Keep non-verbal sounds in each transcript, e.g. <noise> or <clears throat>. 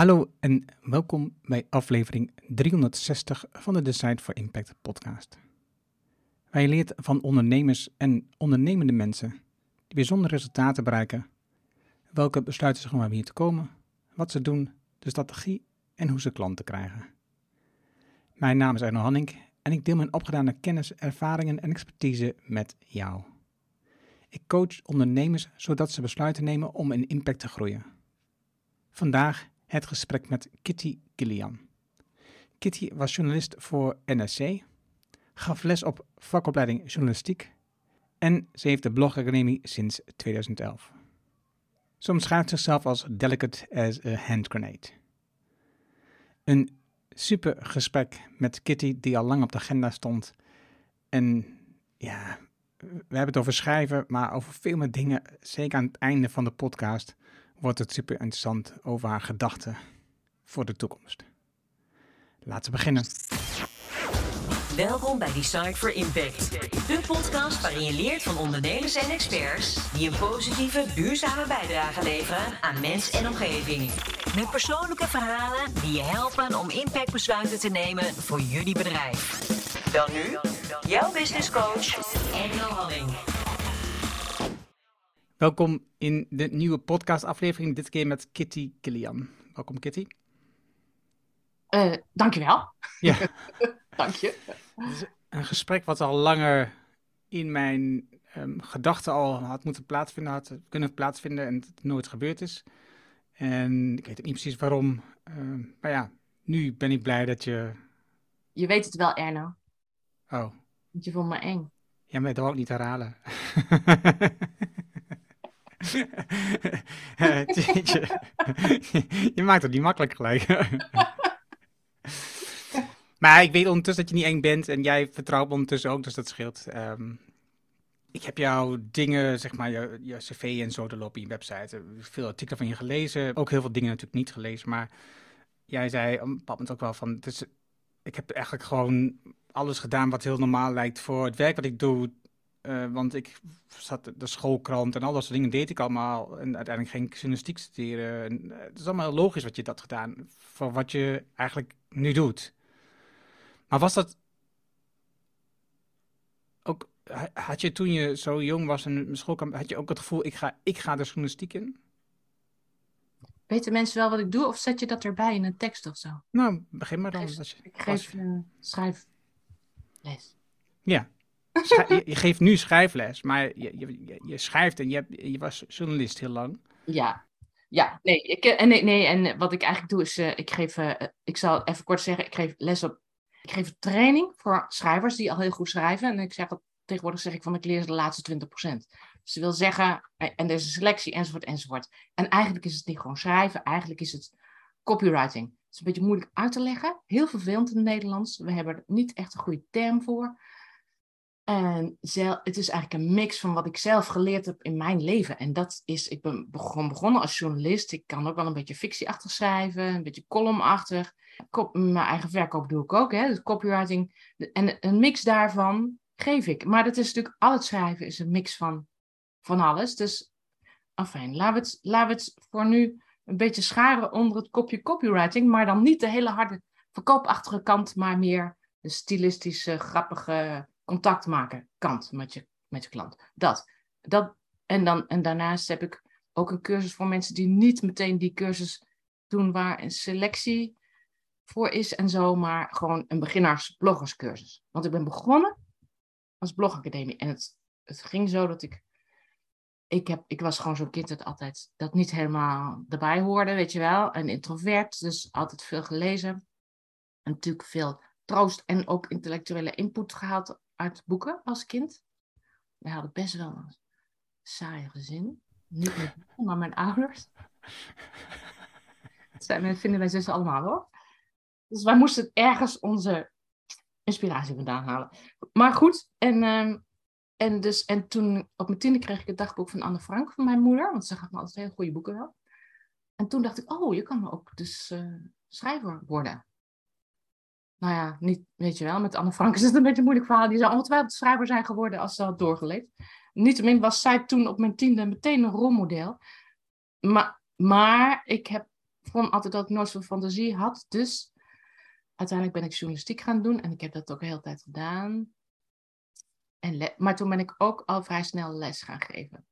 Hallo en welkom bij aflevering 360 van de Decide for Impact podcast. Je leert van ondernemers en ondernemende mensen die bijzondere resultaten bereiken, welke besluiten ze gewoon om hier te komen, wat ze doen, de strategie en hoe ze klanten krijgen. Mijn naam is Arno Hanning en ik deel mijn opgedane kennis, ervaringen en expertise met jou. Ik coach ondernemers zodat ze besluiten nemen om in impact te groeien. Vandaag het gesprek met Kitty Gillian. Kitty was journalist voor NRC, gaf les op vakopleiding journalistiek en ze heeft de blogacademie sinds 2011. Ze zichzelf als delicate as a hand grenade. Een super gesprek met Kitty die al lang op de agenda stond. En ja, we hebben het over schrijven, maar over veel meer dingen. Zeker aan het einde van de podcast wordt het super interessant over haar gedachten voor de toekomst. Laten we beginnen. Welkom bij Decide for Impact, de podcast waarin je leert van ondernemers en experts die een positieve, duurzame bijdrage leveren aan mens en omgeving. Met persoonlijke verhalen die je helpen om impactbesluiten te nemen voor jullie bedrijf. Dan nu, jouw business coach, Engel Halling. Welkom in de nieuwe podcastaflevering, dit keer met Kitty Gillian. Welkom Kitty. Uh, dankjewel. Ja. <laughs> Dank je. Een gesprek wat al langer in mijn um, gedachten al had moeten plaatsvinden, had kunnen plaatsvinden en het nooit gebeurd is. En ik weet niet precies waarom. Uh, maar ja, nu ben ik blij dat je... Je weet het wel, Erno. Oh. Want je vond me eng. Ja, maar dat wou ik niet herhalen. <laughs> <laughs> je maakt het niet makkelijk gelijk. <laughs> maar ik weet ondertussen dat je niet eng bent en jij vertrouwt me ondertussen ook, dus dat scheelt. Um, ik heb jouw dingen, zeg maar, je, je cv en zo te lopen je website. Veel artikelen van je gelezen, ook heel veel dingen natuurlijk niet gelezen. Maar jij zei op een bepaald moment ook wel van, dus, ik heb eigenlijk gewoon alles gedaan wat heel normaal lijkt voor het werk wat ik doe uh, want ik zat de schoolkrant en al dat soort dingen deed ik allemaal. En uiteindelijk ging ik journalistiek studeren. En het is allemaal logisch wat je dat gedaan. Voor wat je eigenlijk nu doet. Maar was dat ook. Had je toen je zo jong was en schoolkamp, had je ook het gevoel, ik ga, ik ga de journalistiek in? Weten mensen wel wat ik doe of zet je dat erbij in een tekst of zo? Nou, begin maar dan. Ik geef, als je, ik geef uh, schrijfles. Ja, je, geeft nu schrijfles, maar je, je, je schrijft en je, hebt, je was journalist heel lang. Ja, ja, nee, ik, en, nee, nee, en wat ik eigenlijk doe is, uh, ik geef, uh, ik zal even kort zeggen, ik geef les op, ik geef training voor schrijvers die al heel goed schrijven. En ik zeg dat, tegenwoordig zeg ik van, ik leer de laatste 20%. Dus dat wil zeggen, en een selectie enzovoort enzovoort. En eigenlijk is het niet gewoon schrijven, eigenlijk is het copywriting. Het is een beetje moeilijk uit te leggen, heel vervelend in het Nederlands. We hebben er niet echt een goede term voor. En het is eigenlijk een mix van wat ik zelf geleerd heb in mijn leven. En dat is, ik ben gewoon begonnen als journalist. Ik kan ook wel een beetje fictieachtig schrijven, een beetje columnachtig. Mijn eigen verkoop doe ik ook, hè, dus copywriting. En een mix daarvan geef ik. Maar dat is natuurlijk, al het schrijven is een mix van, van alles. Dus, afijn, laten we, het, het voor nu een beetje scharen onder het kopje copywriting. Maar dan niet de hele harde verkoopachtige kant, maar meer de stilistische, grappige contact maken kant met je, met je klant. Dat. dat en, dan, en daarnaast heb ik ook een cursus voor mensen die niet meteen die cursus doen waar een selectie voor is en zo, maar gewoon een beginners-bloggerscursus. Want ik ben begonnen als blogacademie en het, het ging zo dat ik ik, heb, ik was gewoon zo'n kind dat altijd dat niet helemaal erbij hoorde, weet je wel. Een introvert, dus altijd veel gelezen. En natuurlijk veel troost en ook intellectuele input gehaald uit boeken als kind. We hadden best wel een saaie gezin. Niet met me, <laughs> maar mijn ouders. Dat vinden wij zussen allemaal hoor. Dus wij moesten ergens onze inspiratie vandaan halen. Maar goed, en, uh, en, dus, en toen op mijn tiende kreeg ik het dagboek van Anne Frank van mijn moeder. Want ze gaf me altijd heel goede boeken wel. En toen dacht ik, oh, je kan ook dus uh, schrijver worden nou ja, niet, weet je wel, met Anne Frank <laughs> is het een beetje een moeilijk verhaal. Die zou ongetwijfeld schrijver zijn geworden als ze had doorgeleefd. Niettemin was zij toen op mijn tiende meteen een rolmodel. Maar, maar ik heb vond altijd dat ik nooit veel fantasie had. Dus uiteindelijk ben ik journalistiek gaan doen. En ik heb dat ook de hele tijd gedaan. En maar toen ben ik ook al vrij snel les gaan geven.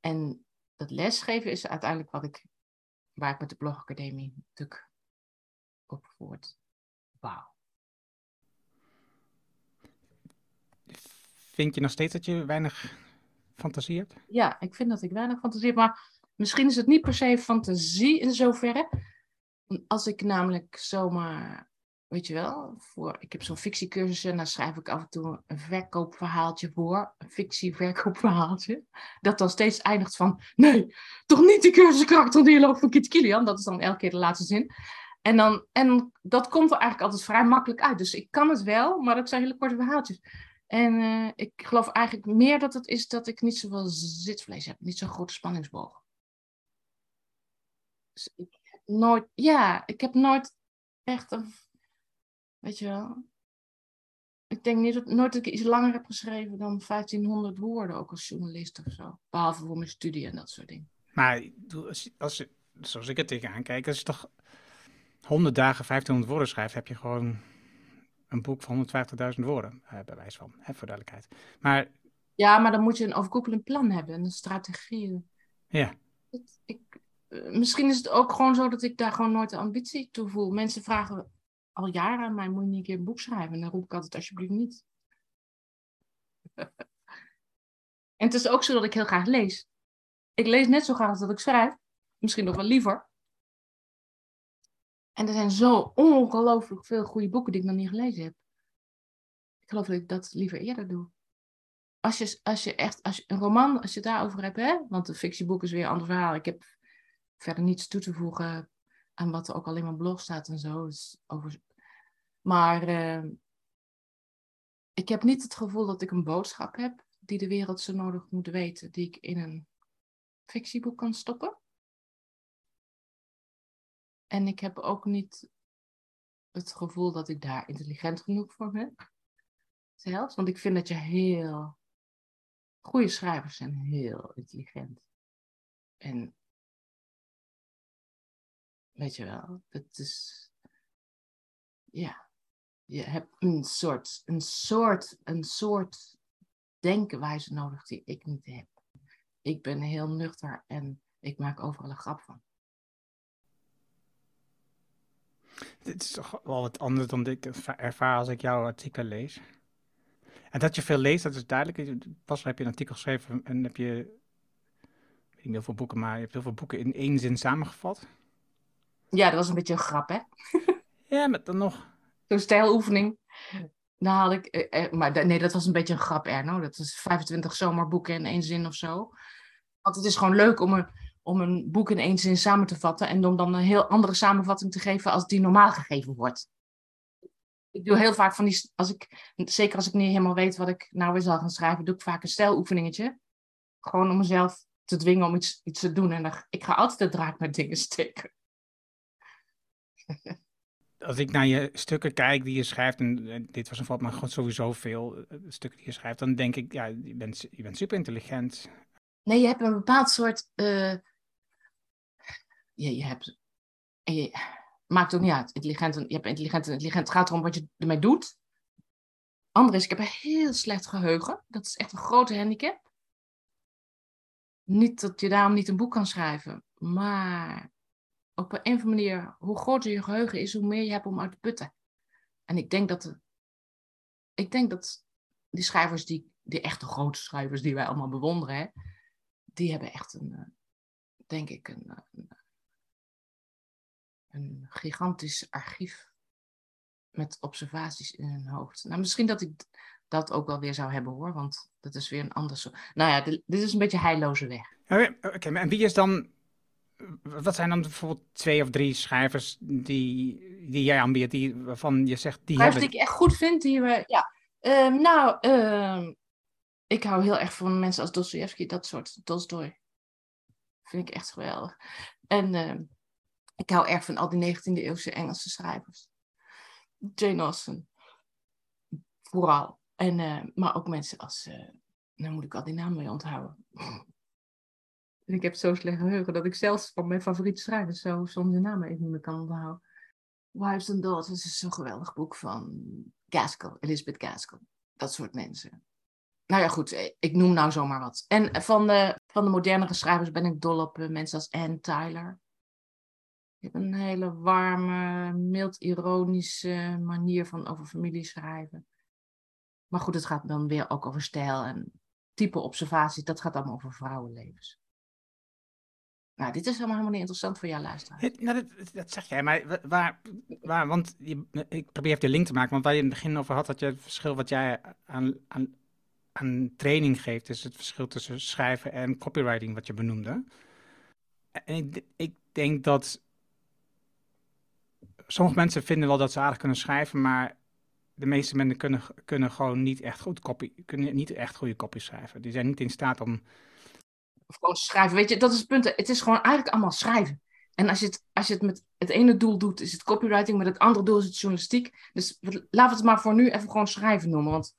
En dat lesgeven is uiteindelijk wat ik, waar ik met de blogacademie natuurlijk op. Vind je nog steeds dat je weinig fantasie hebt? Ja, ik vind dat ik weinig fantasie heb. Maar misschien is het niet per se fantasie in zoverre. Als ik namelijk zomaar, weet je wel, voor, ik heb zo'n fictiecursus en daar schrijf ik af en toe een verkoopverhaaltje voor. Een fictieverkoopverhaaltje. Dat dan steeds eindigt van, nee, toch niet die cursus van Kit Kilian. Dat is dan elke keer de laatste zin. En, dan, en dat komt er eigenlijk altijd vrij makkelijk uit. Dus ik kan het wel, maar dat zijn hele korte verhaaltjes. En uh, ik geloof eigenlijk meer dat het is dat ik niet zoveel zitvlees heb. Niet zo'n grote spanningsboog. Dus ik heb nooit, ja, ik heb nooit echt een, weet je wel. Ik denk niet dat, nooit dat ik iets langer heb geschreven dan 1500 woorden, ook als journalist of zo. Behalve voor mijn studie en dat soort dingen. Maar als, als, zoals ik het tegenaan kijk, als je toch 100 dagen 1500 woorden schrijft, heb je gewoon een boek van 150.000 woorden, uh, bij wijze van, hè, voor duidelijkheid. Maar, ja, maar dan moet je een overkoepelend plan hebben, een strategie. Ja. Het, ik, uh, misschien is het ook gewoon zo dat ik daar gewoon nooit de ambitie toe voel. Mensen vragen al jaren aan mij, moet je niet een keer een boek schrijven? En dan roep ik altijd alsjeblieft niet. <laughs> en het is ook zo dat ik heel graag lees. Ik lees net zo graag als dat ik schrijf. Misschien nog wel liever. En er zijn zo ongelooflijk veel goede boeken die ik nog niet gelezen heb. Ik geloof dat ik dat liever eerder doe. Als je, als je echt, als je, een roman, als je het daarover hebt, hè? want een fictieboek is weer een ander verhaal. Ik heb verder niets toe te voegen aan wat er ook alleen maar blog staat en zo. Dus over... Maar uh, ik heb niet het gevoel dat ik een boodschap heb die de wereld zo nodig moet weten, die ik in een fictieboek kan stoppen. En ik heb ook niet het gevoel dat ik daar intelligent genoeg voor ben. Zelfs, want ik vind dat je heel. Goede schrijvers zijn heel intelligent. En. Weet je wel, het is. Ja. Je hebt een soort, een soort, een soort denkenwijze nodig die ik niet heb. Ik ben heel nuchter en ik maak overal een grap van. Dit is toch wel wat anders dan ik ervaar als ik jouw artikel lees. En dat je veel leest, dat is duidelijk. Pas heb je een artikel geschreven en heb je, weet niet heel veel boeken, maar je hebt heel veel boeken in één zin samengevat. Ja, dat was een beetje een grap, hè? <laughs> ja, maar dan nog. Zo'n stijloefening. Dan had ik, eh, eh, maar nee, dat was een beetje een grap, Erno. Dat is 25 zomerboeken in één zin of zo. Want het is gewoon leuk om een om een boek in één zin samen te vatten en om dan een heel andere samenvatting te geven als die normaal gegeven wordt. Ik doe heel vaak van die, als ik, zeker als ik niet helemaal weet wat ik nou weer zal gaan schrijven, doe ik vaak een stijloefeningetje. Gewoon om mezelf te dwingen om iets, iets te doen. En dan, ik ga altijd de draak met dingen steken. <laughs> Als ik naar je stukken kijk die je schrijft, en dit was een vat, maar gewoon sowieso veel eh, stukken die je schrijft, dan denk ik, ja, je bent, je bent super intelligent. Nee, je hebt een bepaald soort uh, je, je hebt. Maakt ook niet uit. Intelligent, je hebt intelligent en intelligent. Het gaat erom wat je ermee doet. Andere is, ik heb een heel slecht geheugen. Dat is echt een grote handicap. Niet dat je daarom niet een boek kan schrijven. Maar op een of andere manier, hoe groter je geheugen is, hoe meer je hebt om uit te putten. En ik denk dat, ik denk dat die schrijvers, die, die echte grote schrijvers die wij allemaal bewonderen, die hebben echt een, eh, denk ik, een, een een gigantisch archief met observaties in hun hoofd. Nou, misschien dat ik dat ook wel weer zou hebben hoor, want dat is weer een ander soort. Nou ja, dit, is een beetje heilloze weg. Oké, en wie is dan. Wat zijn dan bijvoorbeeld twee of drie schrijvers die, die jij aanbiedt, die, waarvan je zegt die schrijvers hebben... die ik echt goed vind, die we. Ja, uh, nou, uh, ik hou heel erg van mensen als Dostoevsky, dat soort. Tolstoy. Vind ik echt geweldig. En. Uh, ik hou erg van al die 19e eeuwse Engelse schrijvers. Jane Austen. Vooral. En, uh, maar ook mensen als, uh, nou moet ik al die namen mee onthouden. En ik heb zo slecht geheugen dat ik zelfs van mijn favoriete schrijvers zo soms de namen even niet meer kan onthouden. Wives and Daughters is zo'n geweldig boek van Gaskell, Elizabeth Gaskell. Dat soort mensen. Nou ja, goed, eh, ik noem nou zomaar wat. En van de, van de modernere schrijvers ben ik dol op eh, mensen als Anne Tyler. Je hebt een hele warme, mild ironische manier van over familie schrijven. Maar goed, het gaat dan weer ook over stijl en type observaties. Dat gaat allemaal over vrouwenlevens. Nou, dit is helemaal, helemaal niet interessant voor jou luisteraar. Nou, dat, dat, zeg jij, maar waar, waar want je, ik probeer even de link te maken, want waar je in het begin over had, dat je het verschil wat jij aan, aan, aan training geeft, is het verschil tussen schrijven en copywriting, wat je benoemde. En ik, ik denk dat sommige mensen vinden wel dat ze aardig kunnen schrijven, maar de meeste mensen kunnen, kunnen gewoon niet echt goed copy, kunnen niet echt goede copy schrijven. Die zijn niet in staat om. Of gewoon schrijven. Weet je, dat is het punt. Het is gewoon eigenlijk allemaal schrijven. En als je het, als je het met het ene doel doet, is het copywriting, met het andere doel is het journalistiek. Dus laten we het maar voor nu even gewoon schrijven noemen. Want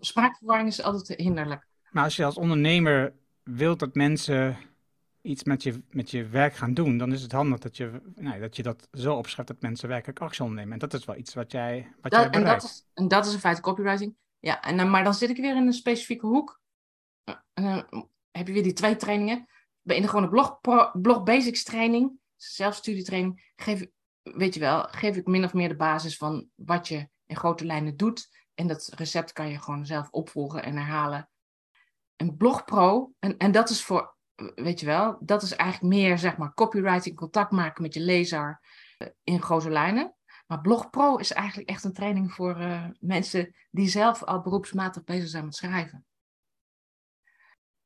spraakverwarring is altijd hinderlijk. Maar als je als ondernemer wilt dat mensen iets met je, met je werk gaan doen, dan is het handig dat je, nou, dat je dat zo opschrijft dat mensen werkelijk actie ondernemen. En dat is wel iets wat jij, wat dat, jij en, dat is, en dat is in feite copywriting. Ja, en dan, maar dan zit ik weer in een specifieke hoek. En dan heb je weer die twee trainingen. In de gewone blog, blog basics training, zelfstudietraining, geef, weet je wel, geef ik min of meer de basis van wat je in grote lijnen doet. En dat recept kan je gewoon zelf opvolgen en herhalen. En Blog Pro, en, en dat is voor weet je wel, dat is eigenlijk meer zeg maar copywriting, contact maken met je lezer eh, in grote lijnen. Maar Blog Pro is eigenlijk echt een training voor uh, mensen die zelf al beroepsmatig bezig zijn met schrijven.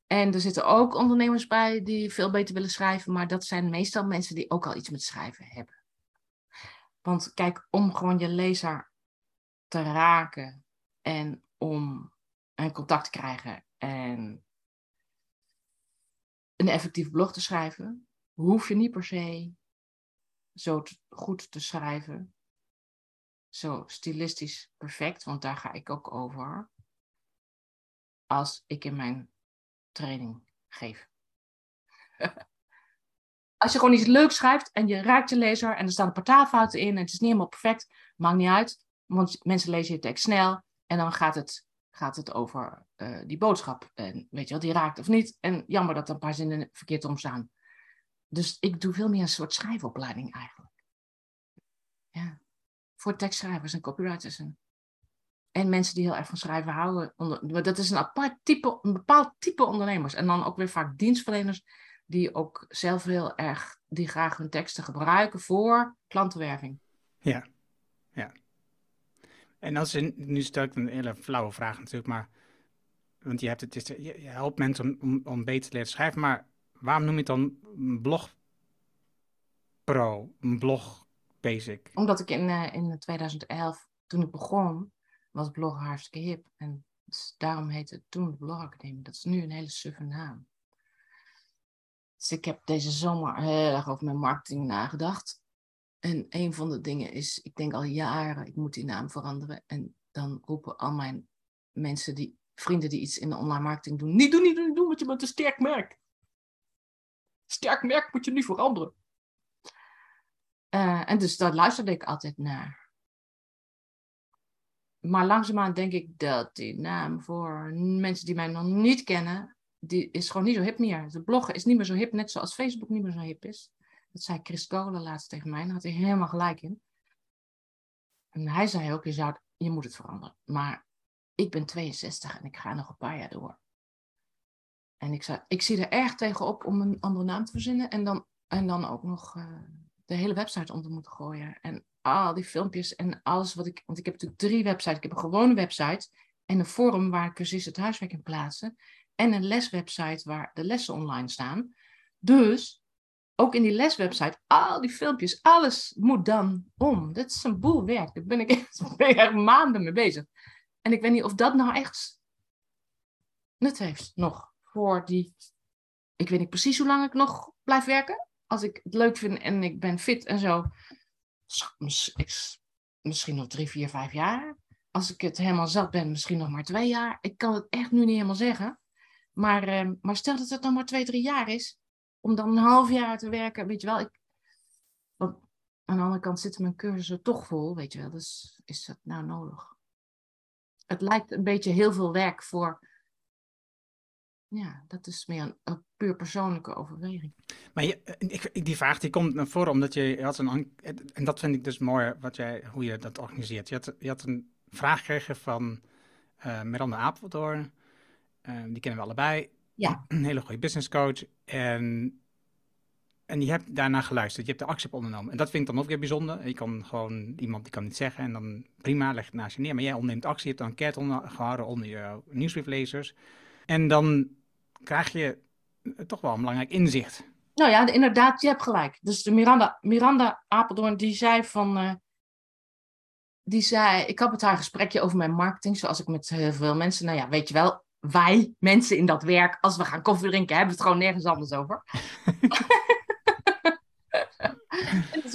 En er zitten ook ondernemers bij die veel beter willen schrijven, maar dat zijn meestal mensen die ook al iets met schrijven hebben. Want kijk, om gewoon je lezer te raken en om een contact te krijgen en een effectief blog te schrijven, hoef je niet per se zo goed te schrijven. Zo stilistisch perfect, want daar ga ik ook over. Als ik in mijn training geef. <laughs> Als je gewoon iets leuks schrijft en je raakt je lezer en er staan een paar taalfouten in en het is niet helemaal perfect, maakt niet uit, want mensen lezen je tekst snel en dan gaat het gaat het over uh, die boodschap. En weet je wat, die raakt of niet. En jammer dat er een paar zinnen verkeerd omstaan. Dus ik doe veel meer een soort schrijfopleiding eigenlijk. Ja. Voor tekstschrijvers en copywriters. En, en mensen die heel erg van schrijven houden. Onder, dat is een apart type, een bepaald type ondernemers. En dan ook weer vaak dienstverleners die ook zelf heel erg, die graag hun teksten gebruiken voor klantenwerving. Ja, ja. En als je, nu stel ik een hele flauwe vraag natuurlijk, maar, want je, hebt het, je, helpt mensen om, om, beter te leren schrijven, maar waarom noem je het dan blog pro, blog basic? Omdat ik in, uh, in 2011, toen ik begon, was blog hartstikke hip. En dus daarom heette het toen de blogacademie. Dat is nu een hele suffe naam. Dus ik heb deze zomer heel erg over mijn marketing nagedacht. En een van de dingen is, ik denk al jaren, ik moet die naam veranderen. En dan roepen al mijn mensen, die, vrienden die iets in de online marketing doen, niet doen, niet doen, niet doen, want je bent een sterk merk. Sterk merk moet je nu veranderen. Uh, en dus daar luisterde ik altijd naar. Maar langzaamaan denk ik dat die naam voor mensen die mij nog niet kennen, die is gewoon niet zo hip meer. De bloggen is niet meer zo hip, net zoals Facebook niet meer zo hip is. Dat zei Chris Kolen laatst tegen mij. Daar had hij helemaal gelijk in. En hij zei ook, je, zou, je moet het veranderen. Maar ik ben 62 en ik ga nog een paar jaar door. En ik, zei, ik zie er erg tegenop om een andere naam te verzinnen. En dan, en dan ook nog uh, de hele website om te moeten gooien. En al die filmpjes en alles wat ik... Want ik heb natuurlijk drie websites. Ik heb een gewone website en een forum waar cursussen het huiswerk in plaatsen. En een leswebsite waar de lessen online staan. Dus ook in die leswebsite, al die filmpjes, alles moet dan om. Dat is een boel werk. Daar ben ik <laughs> ben ik maanden mee bezig. En ik weet niet of dat nou echt nut heeft nog voor die. Ik weet niet precies hoe lang ik nog blijf werken. Als ik het leuk vind en ik ben fit en zo. Misschien nog drie, vier, vijf jaar. Als ik het helemaal zat ben, misschien nog maar twee jaar. Ik kan het echt nu niet helemaal zeggen. Maar, ehm, maar stel dat het nog maar twee, drie jaar is, om dan een half jaar te werken, weet je wel. Ik, want aan de andere kant zitten mijn cursussen toch vol, weet je wel. Dus is dat nou nodig? Het lijkt een beetje heel veel werk voor. Ja, dat is meer een, een puur persoonlijke overweging. Maar je, eh, ik, die vraag die komt naar voren omdat je had een. En dat vind ik dus mooi wat jij, hoe je dat organiseert. Je had, je had een vraag gekregen van uh, Miranda Apeldoorn. Uh, die kennen we allebei. Ja. Een hele goede business coach. En, en je hebt daarna geluisterd. Je hebt de actie op ondernomen. En dat vind ik dan ook weer bijzonder. Je kan gewoon, iemand die kan niet zeggen. En dan prima, leg het naast je neer. Maar jij onderneemt actie. Je hebt een enquête onder, gehouden onder je nieuwsbrieflezers. En dan krijg je toch wel een belangrijk inzicht. Nou ja, inderdaad, je hebt gelijk. Dus de Miranda, Miranda Apeldoorn, die zei van... Uh, die zei, ik had met haar gesprekje over mijn marketing, zoals ik met heel veel mensen, nou ja, weet je wel, wij, mensen in dat werk, als we gaan koffie drinken, hebben we het gewoon nergens anders over. <laughs>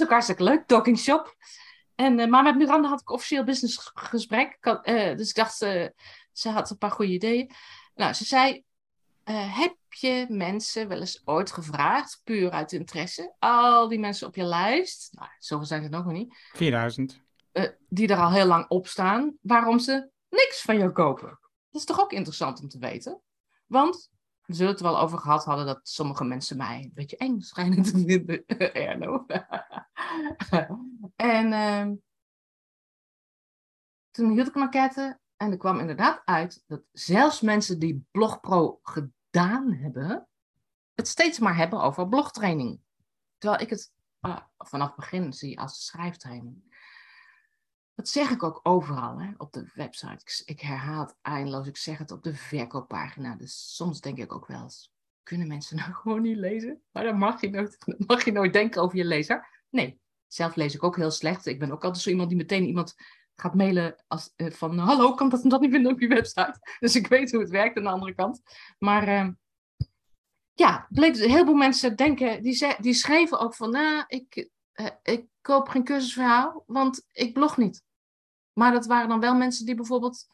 Ook hartstikke leuk, talking shop. En, uh, maar met Miranda had ik officieel business gesprek. Uh, dus ik dacht, uh, ze had een paar goede ideeën. Nou, ze zei, heb je mensen wel eens ooit gevraagd, puur uit interesse, al die mensen op je lijst, nou, zoveel zijn het nog niet. 4000. die er al heel lang op staan, waarom ze niks van jou kopen. Dat is toch ook interessant om te weten? Want we zullen het er wel over gehad hadden dat sommige mensen mij een beetje eng schijnen te vinden. <laughs> <laughs> En uh, toen hield ik enquête en er kwam inderdaad uit dat zelfs mensen die BlogPro gedaan hebben, het steeds maar hebben over blogtraining. Terwijl ik het uh, vanaf het begin zie als schrijftraining. Dat zeg ik ook overal hè, op de website. Ik, herhaal het eindeloos. Ik zeg het op de verkooppagina. Dus soms denk ik ook wel eens, kunnen mensen <laughs> nou gewoon niet lezen? Maar dan mag je nooit, <laughs> mag je nooit denken over je lezer. Nee, zelf lees ik ook heel slecht. Ik ben ook altijd zo iemand die meteen iemand gaat mailen als, uh, van... Hallo, kan dat en dat niet vinden op je website? <laughs> Dus ik weet hoe het werkt aan de andere kant. Maar uh, ja, bleek, heel veel mensen denken... Die, ze, die schreven ook van... Nou, ik, uh, ik koop geen cursusverhaal, want ik blog niet. Maar dat waren dan wel mensen die bijvoorbeeld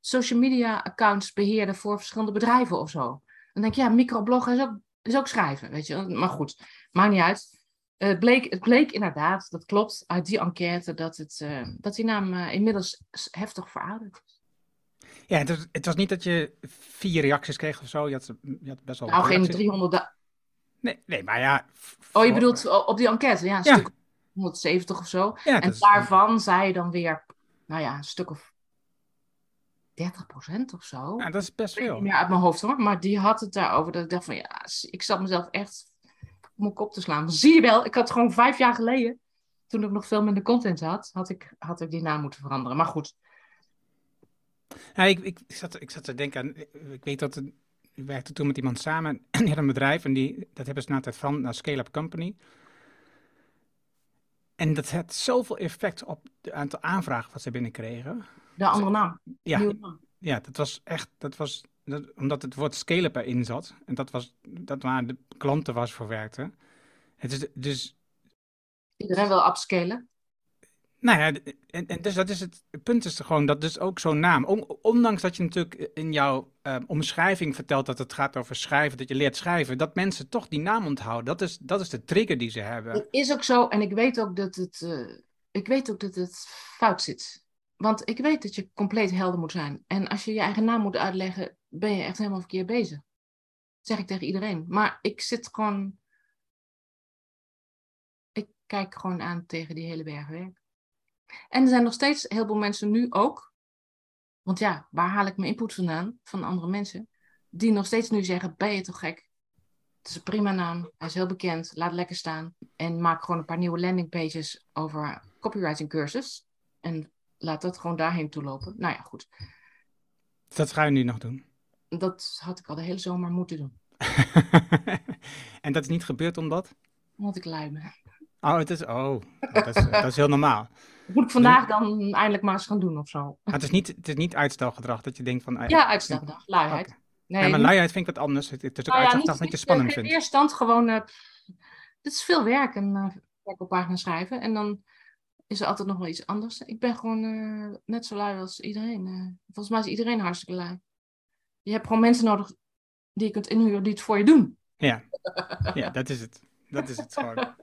social media accounts beheerden voor verschillende bedrijven of zo. Dan denk je, ja, microbloggen is ook, is ook schrijven, weet je. Maar goed, maakt niet uit. Het bleek, het bleek inderdaad, dat klopt, uit die enquête, dat, het, uh, dat die naam uh, inmiddels heftig verouderd is. Ja, het was, het was, niet dat je vier reacties kreeg of zo. Je had, je had best wel. Nou, geen 300. Nee, nee, maar ja. Oh, je bedoelt op die enquête? Ja, een ja. stuk 170 of zo. Ja, en is... daarvan zei je dan weer, nou ja, een stuk of 30% of zo. Ja, dat is best veel. Ja, uit mijn hoofd hoor. Maar die had het daarover. Dat ik dacht van ja, ik zat mezelf echt op mijn kop te slaan. zie je wel, ik had gewoon vijf jaar geleden, toen ik nog veel minder content had, had ik, had ik die naam moeten veranderen. Maar goed. Ja, ik, ik, zat, ik zat te denken aan, ik weet dat ik werkte toen met iemand samen, en die had een bedrijf en die, dat hebben ze na tijd van, naar Scale-Up Company. En dat had zoveel effect op het aantal aanvragen wat ze binnenkregen. De andere naam. Ja, naam. ja dat was echt, dat was, dat, omdat het woord scale-up erin zat. En dat was, dat waar de klanten was voor werkten. Het is dus... Iedereen wil upscalen. Nou ja, en, dus dat is het, punt is gewoon dat dus ook zo'n naam, ondanks dat je natuurlijk in jouw uh, omschrijving vertelt dat het gaat over schrijven, dat je leert schrijven, dat mensen toch die naam onthouden. Dat is, dat is de trigger die ze hebben. Dat is ook zo en ik weet ook dat het, uh, ik weet ook dat het fout zit. Want ik weet dat je compleet helder moet zijn. En als je je eigen naam moet uitleggen, ben je echt helemaal verkeerd bezig. Dat zeg ik tegen iedereen. Maar ik zit gewoon, ik kijk gewoon aan tegen die hele berg werk. En er zijn nog steeds heel veel mensen nu ook, want ja, waar haal ik mijn input vandaan van andere mensen, die nog steeds nu zeggen, ben je toch gek? Het is een prima naam, hij is heel bekend, laat lekker staan. En maak gewoon een paar nieuwe landingpages over copywriting cursus. En laat dat gewoon daarheen toe lopen. Nou ja, goed. Dat ga je nu nog doen? Dat had ik al de hele zomer moeten doen. <laughs> en dat is niet gebeurd omdat? Omdat ik lui ben. Oh, het is, oh dat, is, dat is heel normaal. <laughs> Moet ik vandaag dan eindelijk maar eens gaan doen of zo. Maar het, is niet, het is niet uitstelgedrag dat je denkt van... Ja, uitstelgedrag, luiheid. Okay. Nee, ja, maar luiheid vind ik wat anders. Het, het is ook nou ja, uitstelgedrag dat je spannend vindt. In eerste stand gewoon... Uh, dit is veel werk, een uh, verkooppagina schrijven. En dan is er altijd nog wel iets anders. Ik ben gewoon uh, net zo lui als iedereen. volgens mij is iedereen hartstikke lui. Je hebt gewoon mensen nodig die je kunt inhuren die het voor je doen. Ja, ja dat is het. Dat is het gewoon. <laughs>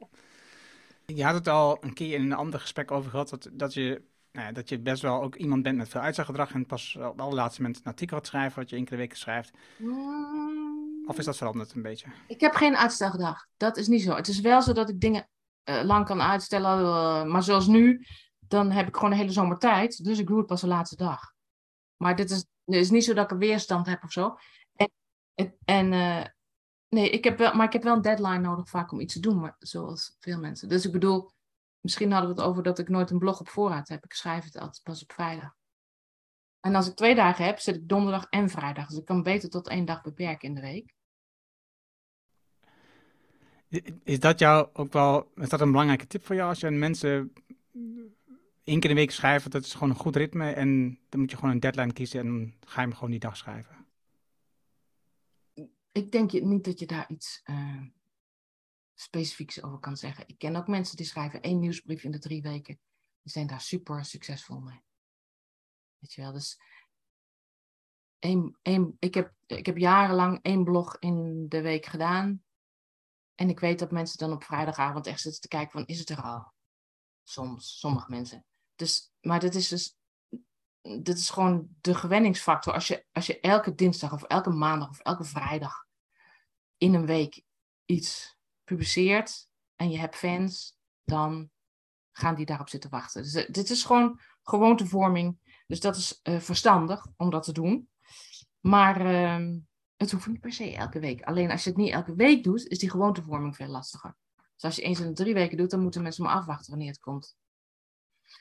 Je had het al een keer in een ander gesprek over gehad, dat, dat, je, nou ja, dat je best wel ook iemand bent met veel uitstelgedrag en pas op het laatste moment een artikel gaat schrijven wat je enkele weken schrijft. Mm, Of is dat veranderd een beetje? Ik heb geen uitstelgedrag. Dat is niet zo. Het is wel zo dat ik dingen eh, lang kan uitstellen, eh, maar zoals nu, dan heb ik gewoon een hele zomer tijd, dus ik doe het pas de laatste dag. Maar dit is, het is niet zo dat ik een weerstand heb of zo. En, en, en, eh, nee, ik heb wel, maar ik heb wel een deadline nodig vaak om iets te doen, maar, zoals veel mensen. Dus ik bedoel, misschien hadden we het over dat ik nooit een blog op voorraad heb. Ik schrijf het altijd pas op vrijdag. En als ik twee dagen heb, zit ik donderdag en vrijdag. Dus ik kan beter tot één dag beperken in de week. Is dat jou ook wel, is dat een belangrijke tip voor jou als je mensen één keer in de week schrijft? Dat is gewoon een goed ritme en dan moet je gewoon een deadline kiezen en dan ga je hem gewoon die dag schrijven. Ik denk niet dat je daar iets eh, specifieks over kan zeggen. Ik ken ook mensen die schrijven één nieuwsbrief in de drie weken. Die zijn daar super succesvol mee. Weet je wel, dus één, één, ik, heb, ik heb jarenlang één blog in de week gedaan. En ik weet dat mensen dan op vrijdagavond echt zitten te kijken van, is het er al? Soms, sommige mensen. Dus, maar dit is dus, dit is gewoon de gewenningsfactor. Als je, als je elke dinsdag of elke maandag of elke vrijdag in een week iets publiceert en je hebt fans, dan gaan die daarop zitten wachten. Dus eh, dit is gewoon gewoontevorming. Dus dat is eh, verstandig om dat te doen. Maar ehm, het hoeft niet per se elke week. Alleen als je het niet elke week doet, is die gewoontevorming veel lastiger. Dus als je eens in de drie weken doet, dan moeten mensen maar afwachten wanneer het komt.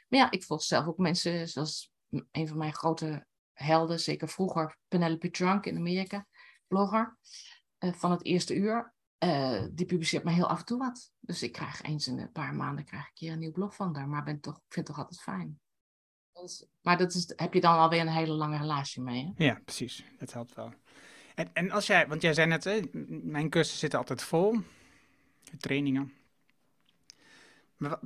Maar ja, ik volg zelf ook mensen zoals een van mijn grote helden, zeker vroeger, Penelope Trunk in Amerika, blogger van het eerste uur. Eh, die publiceert mij heel af en toe wat. Dus ik krijg eens in een paar maanden krijg ik keer een nieuw blog van haar. Maar ben toch, ik vind het toch altijd fijn. Dus, maar dat is, heb je dan alweer een hele lange relatie mee. Hè? Ja, precies. Dat helpt wel. En, en als jij, want jij zei net, hè, mijn cursussen zitten altijd vol, de trainingen. Maar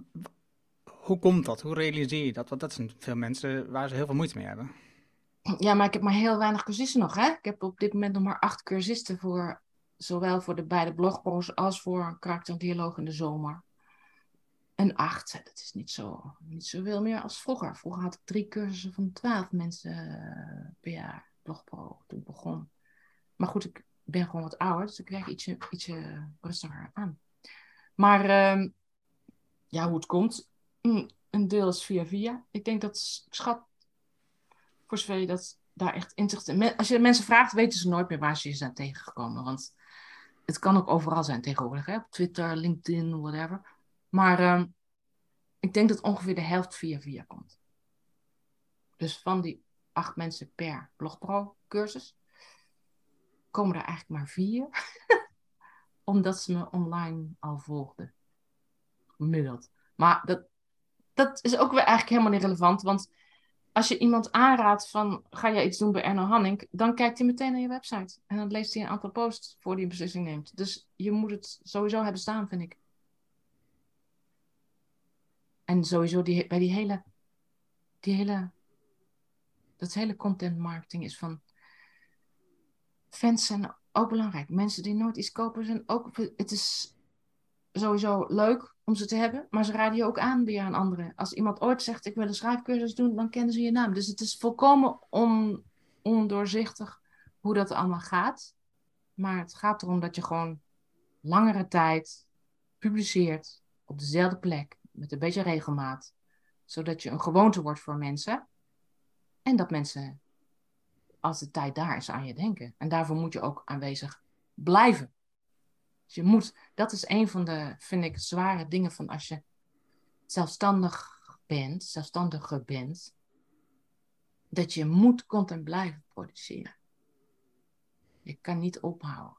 hoe komt dat? Hoe realiseer je dat? Want dat zijn veel mensen waar ze heel veel moeite mee hebben. Ja, maar ik heb maar heel weinig cursisten nog. Hè? Ik heb op dit moment nog maar acht cursisten voor zowel voor de beide blogposts als voor een karakterdialoog in de zomer. En acht, dat is niet zo, niet zoveel meer als vroeger. Vroeger had ik drie cursussen van twaalf mensen eh, per jaar, blogpro, toen ik begon. Maar goed, ik ben gewoon wat ouder, dus ik werk ietsje, ietsje rustiger aan. Maar ehm, ja, hoe het komt, mm, een deel is via via. Ik denk dat, schat, voor zover je dat daar echt inzicht in... Als je mensen vraagt, weten ze nooit meer waar ze je zijn tegengekomen. Want het kan ook overal zijn tegenwoordig, hè? op Twitter, LinkedIn, whatever. Maar ehm, ik denk dat ongeveer de helft via via komt. Dus van die acht mensen per blogpro cursus komen er eigenlijk maar vier. <laughs> Omdat ze me online al volgden. Gemiddeld. Maar dat, dat is ook weer eigenlijk helemaal niet relevant. Want als je iemand aanraadt van ga jij iets doen bij Erno Hanning, dan kijkt hij meteen naar je website. En dan leest hij een aantal posts voor hij een beslissing neemt. Dus je moet het sowieso hebben staan, vind ik. En sowieso die, bij die hele, die hele, dat hele content marketing is van, fans zijn ook belangrijk. Mensen die nooit iets kopen zijn ook, het is sowieso leuk om ze te hebben, maar ze raden je ook aan weer aan anderen. Als iemand ooit zegt ik wil een schrijfcursus doen, dan kennen ze je naam. Dus het is volkomen on, ondoorzichtig hoe dat allemaal gaat. Maar het gaat erom dat je gewoon langere tijd publiceert op dezelfde plek, met een beetje regelmaat, zodat je een gewoonte wordt voor mensen. En dat mensen, als de tijd daar is, aan je denken. En daarvoor moet je ook aanwezig blijven. Dus je moet, dat is een van de, vind ik, zware dingen van als je zelfstandig bent, zelfstandiger bent, dat je moet content blijven produceren. Je kan niet ophouden.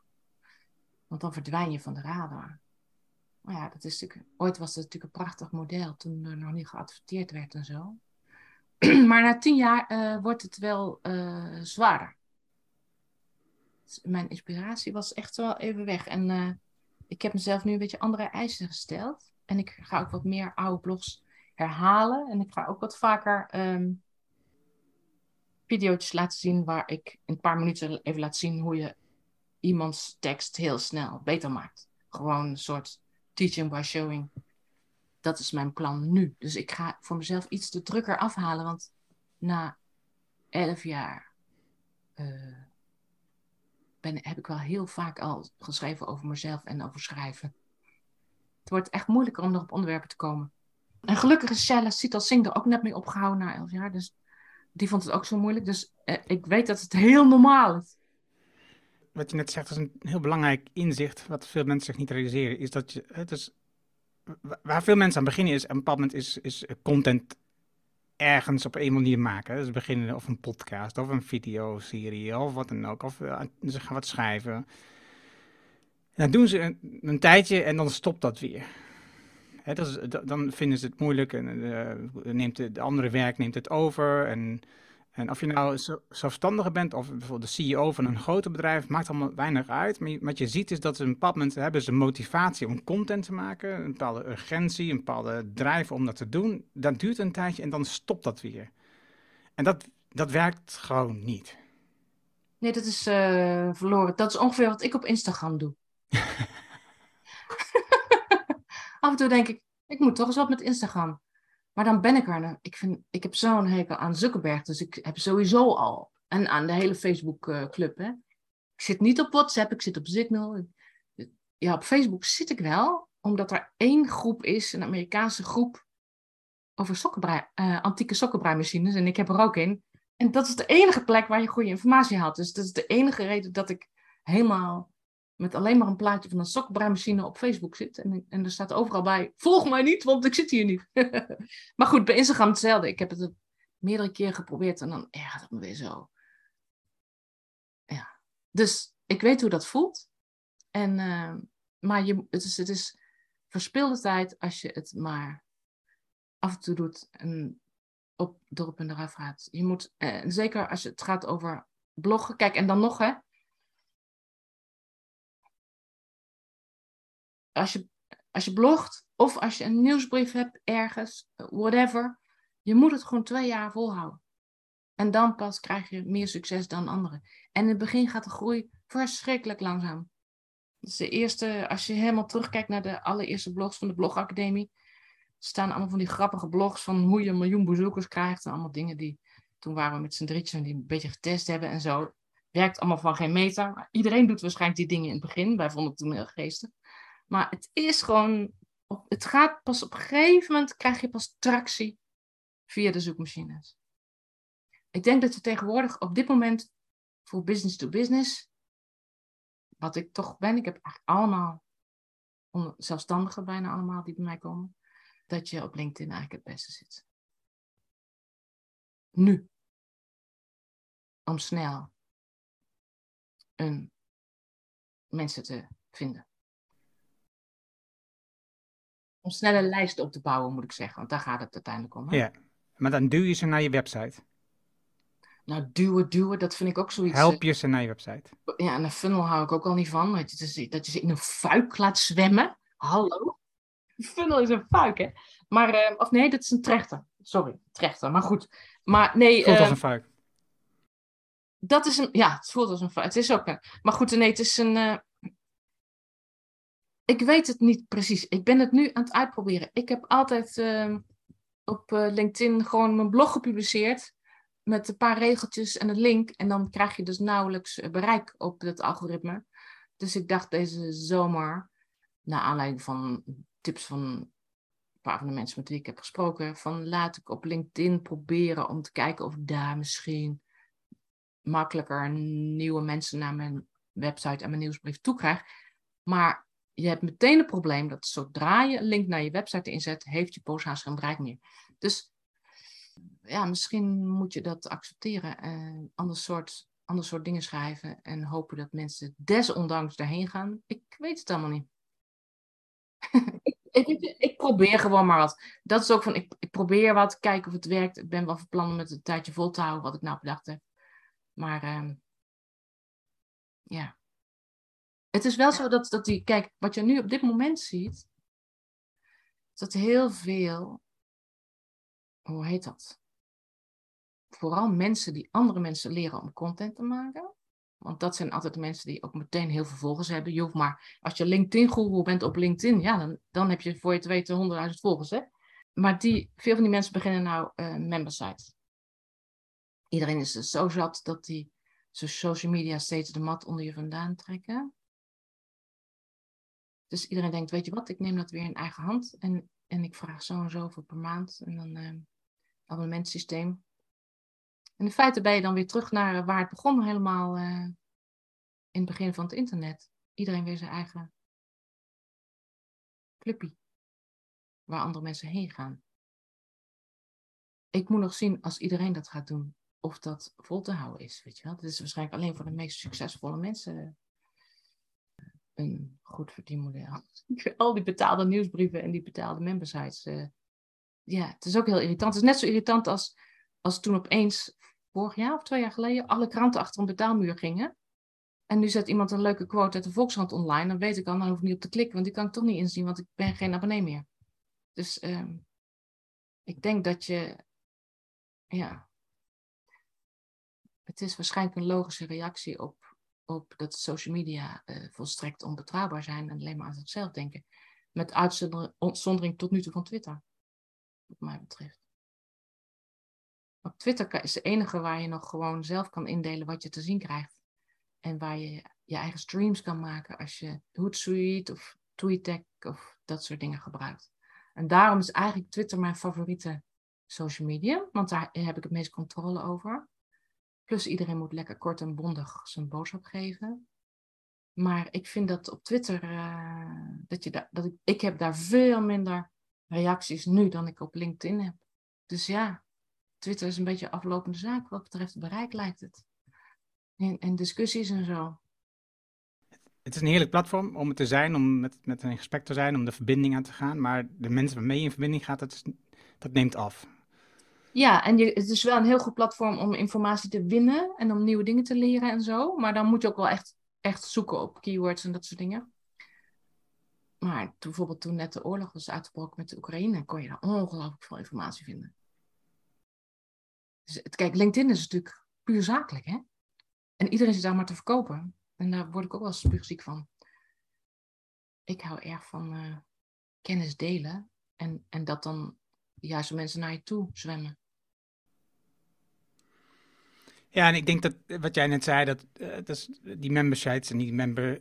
Want dan verdwijn je van de radar. Maar ja, dat is natuurlijk, ooit was het natuurlijk een prachtig model toen er nog niet geadverteerd werd en zo. <clears throat> maar na tien jaar eh, wordt het wel eh, zwaarder. Mijn inspiratie was echt wel even weg. En eh, ik heb mezelf nu een beetje andere eisen gesteld. En ik ga ook wat meer oude blogs herhalen. En ik ga ook wat vaker ehm video's laten zien waar ik in een paar minuten even laat zien hoe je iemands tekst heel snel beter maakt. Gewoon een soort teaching by showing. Dat is mijn plan nu. Dus ik ga voor mezelf iets te drukker afhalen, want na elf jaar uh, ben, heb ik wel heel vaak al geschreven over mezelf en over schrijven. Het wordt echt moeilijker om nog op onderwerpen te komen. En gelukkig is Shella Sital Singh er ook net mee opgehouden na elf jaar. Dus die vond het ook zo moeilijk. Dus eh, ik weet dat het heel normaal is. Wat je net zegt, is een heel belangrijk inzicht. Wat veel mensen zich niet realiseren. Is dat je. Het is, waar veel mensen aan beginnen is. Op een bepaald moment is, is content ergens op een manier maken. Dus beginnen of een podcast of een videoserie of wat dan ook. Of uh, ze gaan wat schrijven. En dan doen ze een, tijdje en dan stopt dat weer. Dan vinden ze het moeilijk en uh, neemt de, de, andere werk neemt het over. En, en of je nou zelfstandige bent of bijvoorbeeld de CEO van een groter bedrijf, maakt allemaal weinig uit. Maar wat je ziet is dat ze een bepaald moment hebben ze motivatie om content te maken, een bepaalde urgentie, een bepaalde drijf om dat te doen. Dat duurt een tijdje en dan stopt dat weer. En dat, dat werkt gewoon niet. Nee, dat is uh, verloren. Dat is ongeveer wat ik op Instagram doe. <laughs> <laughs> af en toe denk ik, ik moet toch eens wat met Instagram. Maar dan ben ik er. Ik, vind, ik heb zo'n hekel aan Zuckerberg, dus ik heb sowieso al. En aan de hele Facebook-club. Hè. Ik zit niet op WhatsApp, ik zit op Signal. Ja, op Facebook zit ik wel, omdat er één groep is, een Amerikaanse groep, over sokkenbrei, uh, antieke sokkenbreimachines. En ik heb er ook in. En dat is de enige plek waar je goede informatie haalt. Dus dat is de enige reden dat ik helemaal met alleen maar een plaatje van een sokkenbreimachine op Facebook zit. En, en er staat overal bij, volg mij niet, want ik zit hier niet. <laughs> maar goed, bij Instagram hetzelfde. Ik heb het meerdere keren geprobeerd en dan ergert het me weer zo. Ja, dus ik weet hoe dat voelt. En, uh, maar je, het, is, het is verspilde tijd als je het maar af en toe doet en op, erop en eraf gaat. Je moet, uh, zeker als het gaat over bloggen. Kijk, en dan nog, hè, als je, als je blogt of als je een nieuwsbrief hebt ergens, whatever, je moet het gewoon twee jaar volhouden. En dan pas krijg je meer succes dan anderen. En in het begin gaat de groei verschrikkelijk langzaam. Dus de eerste, als je helemaal terugkijkt naar de allereerste blogs van de Blogacademie, staan allemaal van die grappige blogs van hoe je een miljoen bezoekers krijgt. En allemaal dingen die, toen waren we met z'n drietjes die een beetje getest hebben en zo. Werkt allemaal van geen meter. Iedereen doet waarschijnlijk die dingen in het begin. Wij vonden het toen heel geestig. Maar het is gewoon, het gaat pas op een gegeven moment, krijg je pas tractie via de zoekmachines. Ik denk dat je tegenwoordig op dit moment voor business to business, wat ik toch ben, ik heb eigenlijk allemaal zelfstandigen bijna allemaal die bij mij komen, dat je op LinkedIn eigenlijk het beste zit. Nu. Om snel een mensen te vinden om snelle lijsten op te bouwen, moet ik zeggen. Want daar gaat het uiteindelijk om. Hè? Ja, maar dan duw je ze naar je website. Nou, duwen, duwen, dat vind ik ook zoiets. Help eh, je ze naar je website. Ja, en een funnel hou ik ook al niet van. Dat je, dat je ze in een fuik laat zwemmen. Hallo? Een funnel is een fuik, hè? Maar, uh, of nee, dat is een trechter. Sorry, trechter, maar goed. Maar nee. Voelt uh, als een fuik. Dat is een, ja, het voelt als een fuik. Het is ook een, maar goed, nee, het is een, uh, ik weet het niet precies. Ik ben het nu aan het uitproberen. Ik heb altijd uh, op uh, LinkedIn gewoon mijn blog gepubliceerd. Met een paar regeltjes en een link. En dan krijg je dus nauwelijks eh, bereik op het algoritme. Dus ik dacht deze zomer, naar aanleiding van tips van een paar van de mensen met wie ik heb gesproken, van laat ik op LinkedIn proberen om te kijken of daar misschien makkelijker nieuwe mensen naar mijn website en mijn nieuwsbrief toe krijg. Maar je hebt meteen het probleem dat zodra je een link naar je website inzet, heeft je post haast geen bereik meer. Dus ja, misschien moet je dat accepteren en ander soort, ander soort dingen schrijven en hopen dat mensen desondanks daarheen gaan. Ik weet het allemaal niet. <laughs> ik, ik, probeer gewoon maar wat. Dat is ook van, ik, ik probeer wat, kijken of het werkt. Ik ben wel van plan om het een tijdje vol te houden, wat ik nou bedacht heb. Maar uh, ja, het is wel zo dat, dat die, kijk, wat je nu op dit moment ziet, dat heel veel, hoe heet dat? Vooral mensen die andere mensen leren om content te maken, Want dat zijn altijd de mensen die ook meteen heel veel volgers hebben. Je hoeft maar, als je LinkedIn-guru bent op LinkedIn, ja, dan, dan heb je voor je te weten 100.000 volgers. Hè? Maar die, veel van die mensen beginnen nou uh, membersites. Iedereen is er zo zat dat die social media steeds de mat onder je vandaan trekken. Dus iedereen denkt, weet je wat, ik neem dat weer in eigen hand. En, en ik vraag zo en zoveel per maand. En dan uh, abonnementsysteem. En in feite ben je dan weer terug naar waar het begon, helemaal uh, in het begin van het internet. Iedereen weer zijn eigen clubje. Waar andere mensen heen gaan. Ik moet nog zien als iedereen dat gaat doen, of dat vol te houden is. Weet je wel? Dat is waarschijnlijk alleen voor de meest succesvolle mensen een goed verdienmodel. <laughs> Al die betaalde nieuwsbrieven en die betaalde membersites. Uh, ja, het is ook heel irritant. Het is net zo irritant als, als toen opeens, vorig jaar of twee jaar geleden, alle kranten achter een betaalmuur gingen. En nu zet iemand een leuke quote uit de Volkskrant online. Dan weet ik al, dan hoef ik niet op te klikken, want die kan ik toch niet inzien, want ik ben geen abonnee meer. Dus uh, ik denk dat je, ja, het is waarschijnlijk een logische reactie op op dat social media uh, volstrekt onbetrouwbaar zijn en alleen maar aan zichzelf denken. Met uitzondering tot nu toe van Twitter, wat mij betreft. Op Twitter is de enige waar je nog gewoon zelf kan indelen wat je te zien krijgt. En waar je je eigen streams kan maken als je Hootsuite of TweetDeck of dat soort dingen gebruikt. En daarom is eigenlijk Twitter mijn favoriete social media, want daar heb ik het meest controle over. Plus iedereen moet lekker kort en bondig zijn boodschap geven. Maar ik vind dat op Twitter, uh, dat, je dat ik, ik heb daar veel minder reacties nu dan ik op LinkedIn heb. Dus ja, Twitter is een beetje aflopende zaak wat betreft bereik lijkt het. En, en discussies en zo. Het is een heerlijk platform om het te zijn, om met, met een gesprek te zijn, om de verbinding aan te gaan. Maar de mensen waarmee je in verbinding gaat, dat, dat neemt af. Ja, en je, het is wel een heel goed platform om informatie te winnen en om nieuwe dingen te leren en zo. Maar dan moet je ook wel echt, echt zoeken op keywords en dat soort dingen. Maar bijvoorbeeld toen net de oorlog was uitgebroken met de Oekraïne, kon je daar ongelooflijk veel informatie vinden. Dus, kijk, LinkedIn is natuurlijk puur zakelijk, hè? En iedereen zit daar maar te verkopen. En daar word ik ook wel spuugziek van. Ik hou erg van uh, kennis delen en, en dat dan de juiste mensen naar je toe zwemmen. Ja, en ik denk dat wat jij net zei, dat, uh, dat is die membersites en die, member,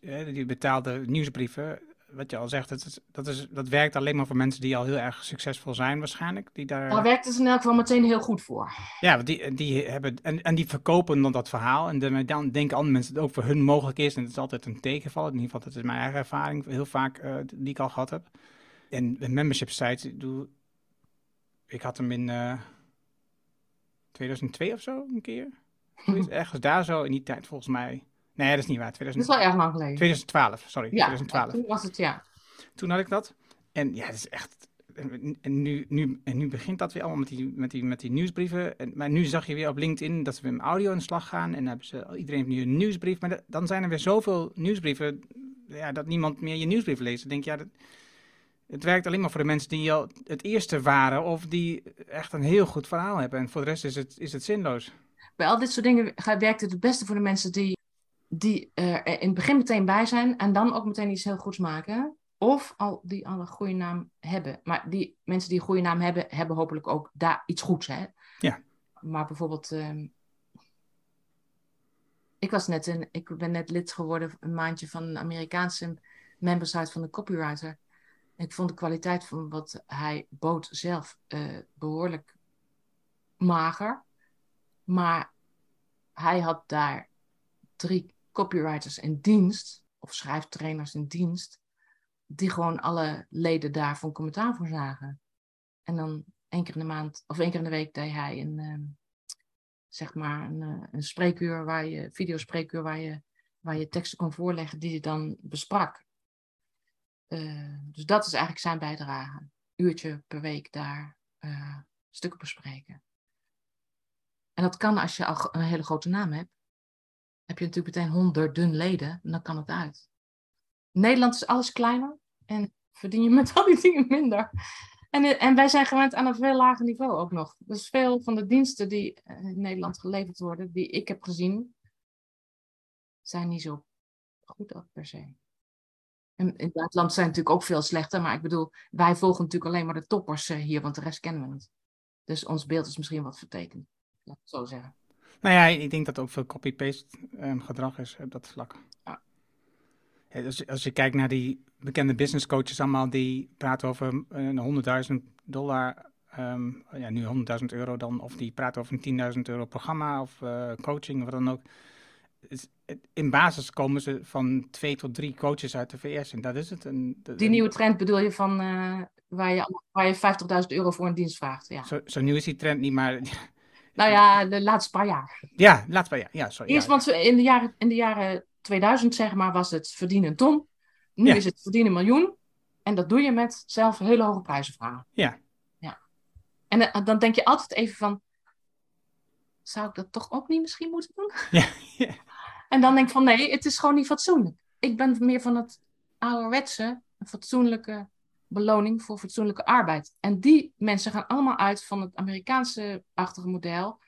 uh, die betaalde nieuwsbrieven, wat je al zegt, dat, is, dat, is, dat werkt alleen maar voor mensen die al heel erg succesvol zijn waarschijnlijk. Die daar... Daar werkt het in elk geval meteen heel goed voor. Ja, want die, die hebben, en, en die verkopen dan dat verhaal en dan, dan denken andere mensen dat het ook voor hun mogelijk is. En het is altijd een tegenval, in ieder geval dat is mijn eigen ervaring, heel vaak uh, die ik al gehad heb. En de membership sites, ik had hem in 2002 of zo een keer. Ergens daar zo in die tijd volgens mij. Nee, dat is niet waar. 2000... Dat is wel erg lang geleden. 2012, sorry. Ja, 2012. toen was het, ja. Toen had ik dat. En ja, het is echt... En nu, nu, en nu begint dat weer allemaal met die, met die, met die nieuwsbrieven. En, maar nu zag je weer op LinkedIn dat ze weer met audio aan de slag gaan. En hebben ze, iedereen heeft nu een nieuwsbrief. Maar dan zijn er weer zoveel nieuwsbrieven ja, dat niemand meer je nieuwsbrief leest. Dan denk je, ja, dat, het werkt alleen maar voor de mensen die al het eerste waren of die echt een heel goed verhaal hebben. En voor de rest is het, is het zinloos. Bij al dit soort dingen werkt het het beste voor de mensen die, die er in het begin meteen bij zijn en dan ook meteen iets heel goeds maken. Of al die al een goede naam hebben. Maar die mensen die een goede naam hebben, hebben hopelijk ook daar iets goeds. Hè? Ja. Maar bijvoorbeeld, um, ik was net een, ik ben net lid geworden een maandje van een Amerikaanse membersite van de copywriter. Ik vond de kwaliteit van wat hij bood zelf uh, behoorlijk mager. Maar hij had daar drie copywriters in dienst, of schrijftrainers in dienst, die gewoon alle leden daarvan commentaar voor zagen. En dan één keer in de maand, of één keer in de week deed hij een, uh, zeg maar, een, uh, een spreekuur waar je, videospreekuur waar je, waar je teksten kon voorleggen die je dan besprak. Uh, dus dat is eigenlijk zijn bijdrage. Uurtje per week daar uh, stukken bespreken. En dat kan als je al een hele grote naam hebt. Heb je natuurlijk meteen honderden leden, dan kan het uit. Nederland is alles kleiner en verdien je met <laughs> al die dingen minder. En, en wij zijn gewend aan een veel lager niveau ook nog. Dus veel van de diensten die in Nederland geleverd worden, die ik heb gezien, zijn niet zo goed ook per se. En in het buitenland zijn natuurlijk ook veel slechter, maar ik bedoel, wij volgen natuurlijk alleen maar de toppers eh, hier, want de rest kennen we niet. Dus ons beeld is misschien wat vertekend, laat ik het zo zeggen. Nou ja, ik denk dat er ook veel copy-paste um, gedrag is op dat vlak. Ja. Ja, dus als je kijkt naar die bekende business coaches allemaal, die praten over een 100.000 dollar, um, ja, nu 100.000 euro dan, of die praten over een 10.000 euro programma of uh, coaching, wat dan ook in basis komen ze van twee tot drie coaches uit de VS. En dat is het. Een, Die nieuwe trend bedoel je van uh, waar je, waar je 50.000 euro voor een dienst vraagt. Ja. Zo, zo, nieuw is die trend niet, maar. <laughs> Nou ja, de laatste paar jaar. Ja, de laatste paar jaar. Ja, sorry. Eerst, ja. want in de, jaren, in de jaren 2000, zeg maar, was het verdienen een ton. Nu Ja. is het verdienen een miljoen. En dat doe je met zelf hele hoge prijzen vragen. Ja. ja. En eh, dan denk je altijd even van, zou ik dat toch ook niet misschien moeten doen? Ja, <laughs> ja. En dan denk ik van, nee, het is gewoon niet fatsoenlijk. Ik ben meer van het ouderwetse, fatsoenlijke beloning voor fatsoenlijke arbeid. En die mensen gaan allemaal uit van het Amerikaanse-achtige model.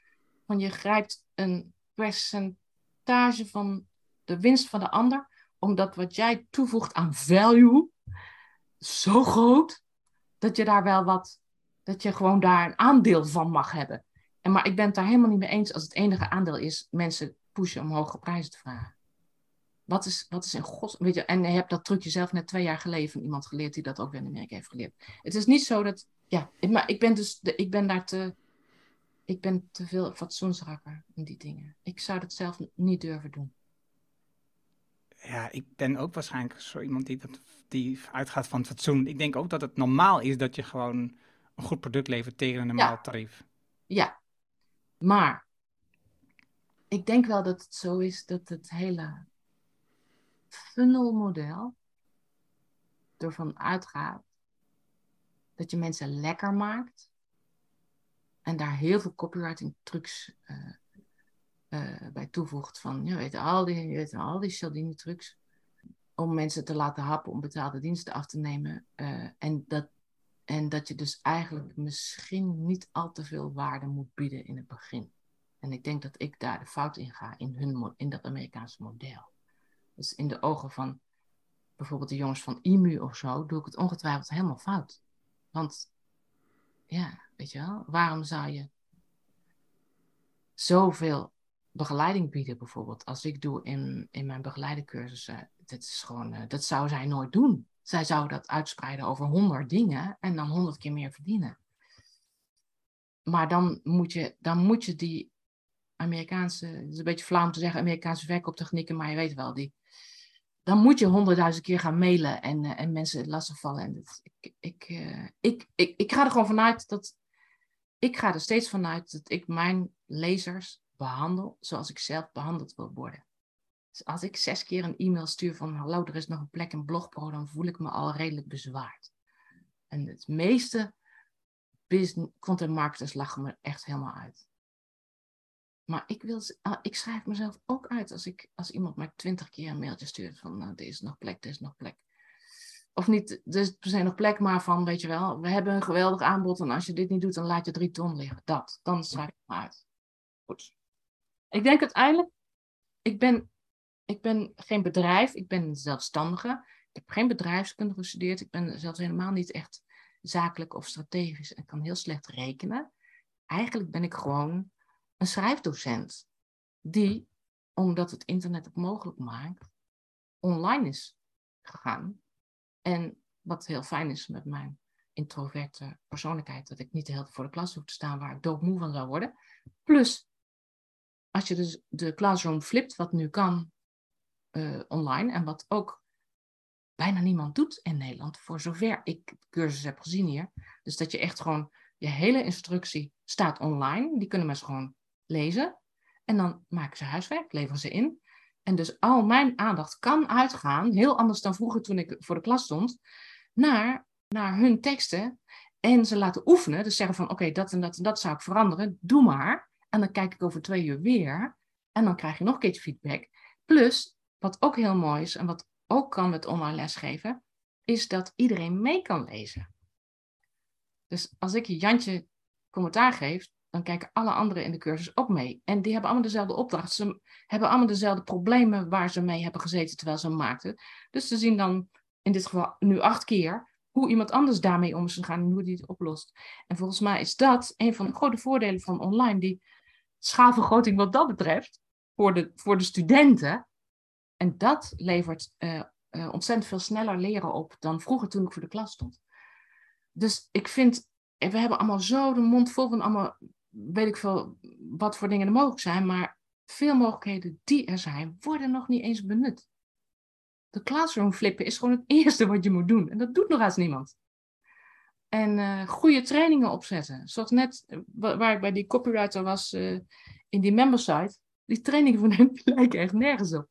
Van je grijpt een percentage van de winst van de ander, omdat wat jij toevoegt aan value zo groot, dat je daar wel wat, dat je gewoon daar een aandeel van mag hebben. En maar ik ben het daar helemaal niet mee eens als het enige aandeel is mensen pushen om hogere prijzen te vragen. Wat is, wat is in gods... Weet je, en je hebt dat trucje zelf net twee jaar geleden van iemand geleerd die dat ook weer in Amerika heeft geleerd. Het is niet zo dat... Ja, ik- maar ik ben dus... De, ik ben daar te... Ik ben te veel fatsoensrakker in die dingen. Ik zou dat zelf niet durven doen. ja, ik ben ook waarschijnlijk zo iemand die, dat, die uitgaat van het fatsoen. Ik denk ook dat het normaal is dat je gewoon een goed product levert tegen een normaal Ja. tarief. Ja, maar ik denk wel dat het zo is dat het hele funnelmodel ervan uitgaat dat je mensen lekker maakt en daar heel veel copywriting trucs eh, eh, bij toevoegt van, je weet al die, je weet al die Cialdini trucs om mensen te laten happen om betaalde diensten af te nemen eh, en dat en dat je dus eigenlijk misschien niet al te veel waarde moet bieden in het begin. En ik denk dat ik daar de fout in ga in, hun, in dat Amerikaanse model. Dus in de ogen van bijvoorbeeld de jongens van IMU of zo, doe ik het ongetwijfeld helemaal fout. Want ja, weet je wel, waarom zou je zoveel begeleiding bieden bijvoorbeeld? Als ik doe in, in mijn begeleidercursussen, dat is gewoon, eh, dat zou zij nooit doen. Zij zou dat uitspreiden over honderd dingen en dan honderd keer meer verdienen. Maar dan moet je, dan moet je die Amerikaanse, het is een beetje flauw om te zeggen Amerikaanse verkooptechnieken, maar je weet wel, die, dan moet je honderdduizend keer gaan mailen en, eh, en mensen lastigvallen. En dat, ik, ik, eh, ik, ik, ik ga er gewoon vanuit dat, ik ga er steeds vanuit dat ik mijn lezers behandel zoals ik zelf behandeld wil worden. Dus als ik zes keer een e-mail stuur van hallo, er is nog een plek in Blogpro, dan voel ik me al redelijk bezwaard. En het meeste content marketers lachen me echt helemaal uit. Maar ik, wil, ah, ik schrijf mezelf ook uit als, ik, als iemand mij twintig keer een mailtje stuurt van nou, er is nog plek, er is nog plek. Of niet, er is per se nog plek, maar van weet je wel, we hebben een geweldig aanbod en als je dit niet doet, dan laat je drie ton liggen. Dat, dan schrijf ik me uit. Goed. Ik denk uiteindelijk, ik ben, ik ben geen bedrijf, ik ben zelfstandige. Ik heb geen bedrijfskunde gestudeerd. Ik ben zelfs helemaal niet echt zakelijk of strategisch en kan heel slecht rekenen. Eigenlijk ben ik gewoon een schrijfdocent die, omdat het internet het mogelijk maakt, online is gegaan. En wat heel fijn is met mijn introverte persoonlijkheid, dat ik niet de hele tijd voor de klas hoef te staan waar ik doodmoe van zou worden. Plus, als je dus de classroom flipt, wat nu kan eh, online en wat ook bijna niemand doet in Nederland, voor zover ik cursus heb gezien hier. Dus dat je echt gewoon, je hele instructie staat online, die kunnen mensen gewoon lezen. En dan maken ze huiswerk, leveren ze in. En dus al mijn aandacht kan uitgaan, heel anders dan vroeger toen ik voor de klas stond, naar, naar hun teksten. En ze laten oefenen, dus zeggen van oké, dat en dat en dat zou ik veranderen, doe maar. En dan kijk ik over twee uur weer. En dan krijg je nog een keertje feedback. Plus, wat ook heel mooi is en wat ook kan met online lesgeven, is dat iedereen mee kan lezen. Dus als ik je Jantje commentaar geef, dan kijken alle anderen in de cursus ook mee. En die hebben allemaal dezelfde opdracht. Ze hebben allemaal dezelfde problemen waar ze mee hebben gezeten terwijl ze maakten. Dus ze zien dan in dit geval nu acht keer hoe iemand anders daarmee om is gegaan en hoe die het oplost. En volgens mij is dat een van de grote voordelen van online, die schaalvergroting wat dat betreft, voor de, voor de studenten. En dat levert uh, uh, ontzettend veel sneller leren op dan vroeger toen ik voor de klas stond. Dus ik vind, we hebben allemaal zo de mond vol van allemaal, weet ik veel, wat voor dingen er mogelijk zijn, maar veel mogelijkheden die er zijn, worden nog niet eens benut. De classroom flippen is gewoon het <laughs> eerste wat je moet doen. En dat doet nog eens niemand. En uh, goede trainingen opzetten. Zoals net waar ik bij die copywriter was uh, in die membersite. Die trainingen <laughs> van hem lijken echt nergens op.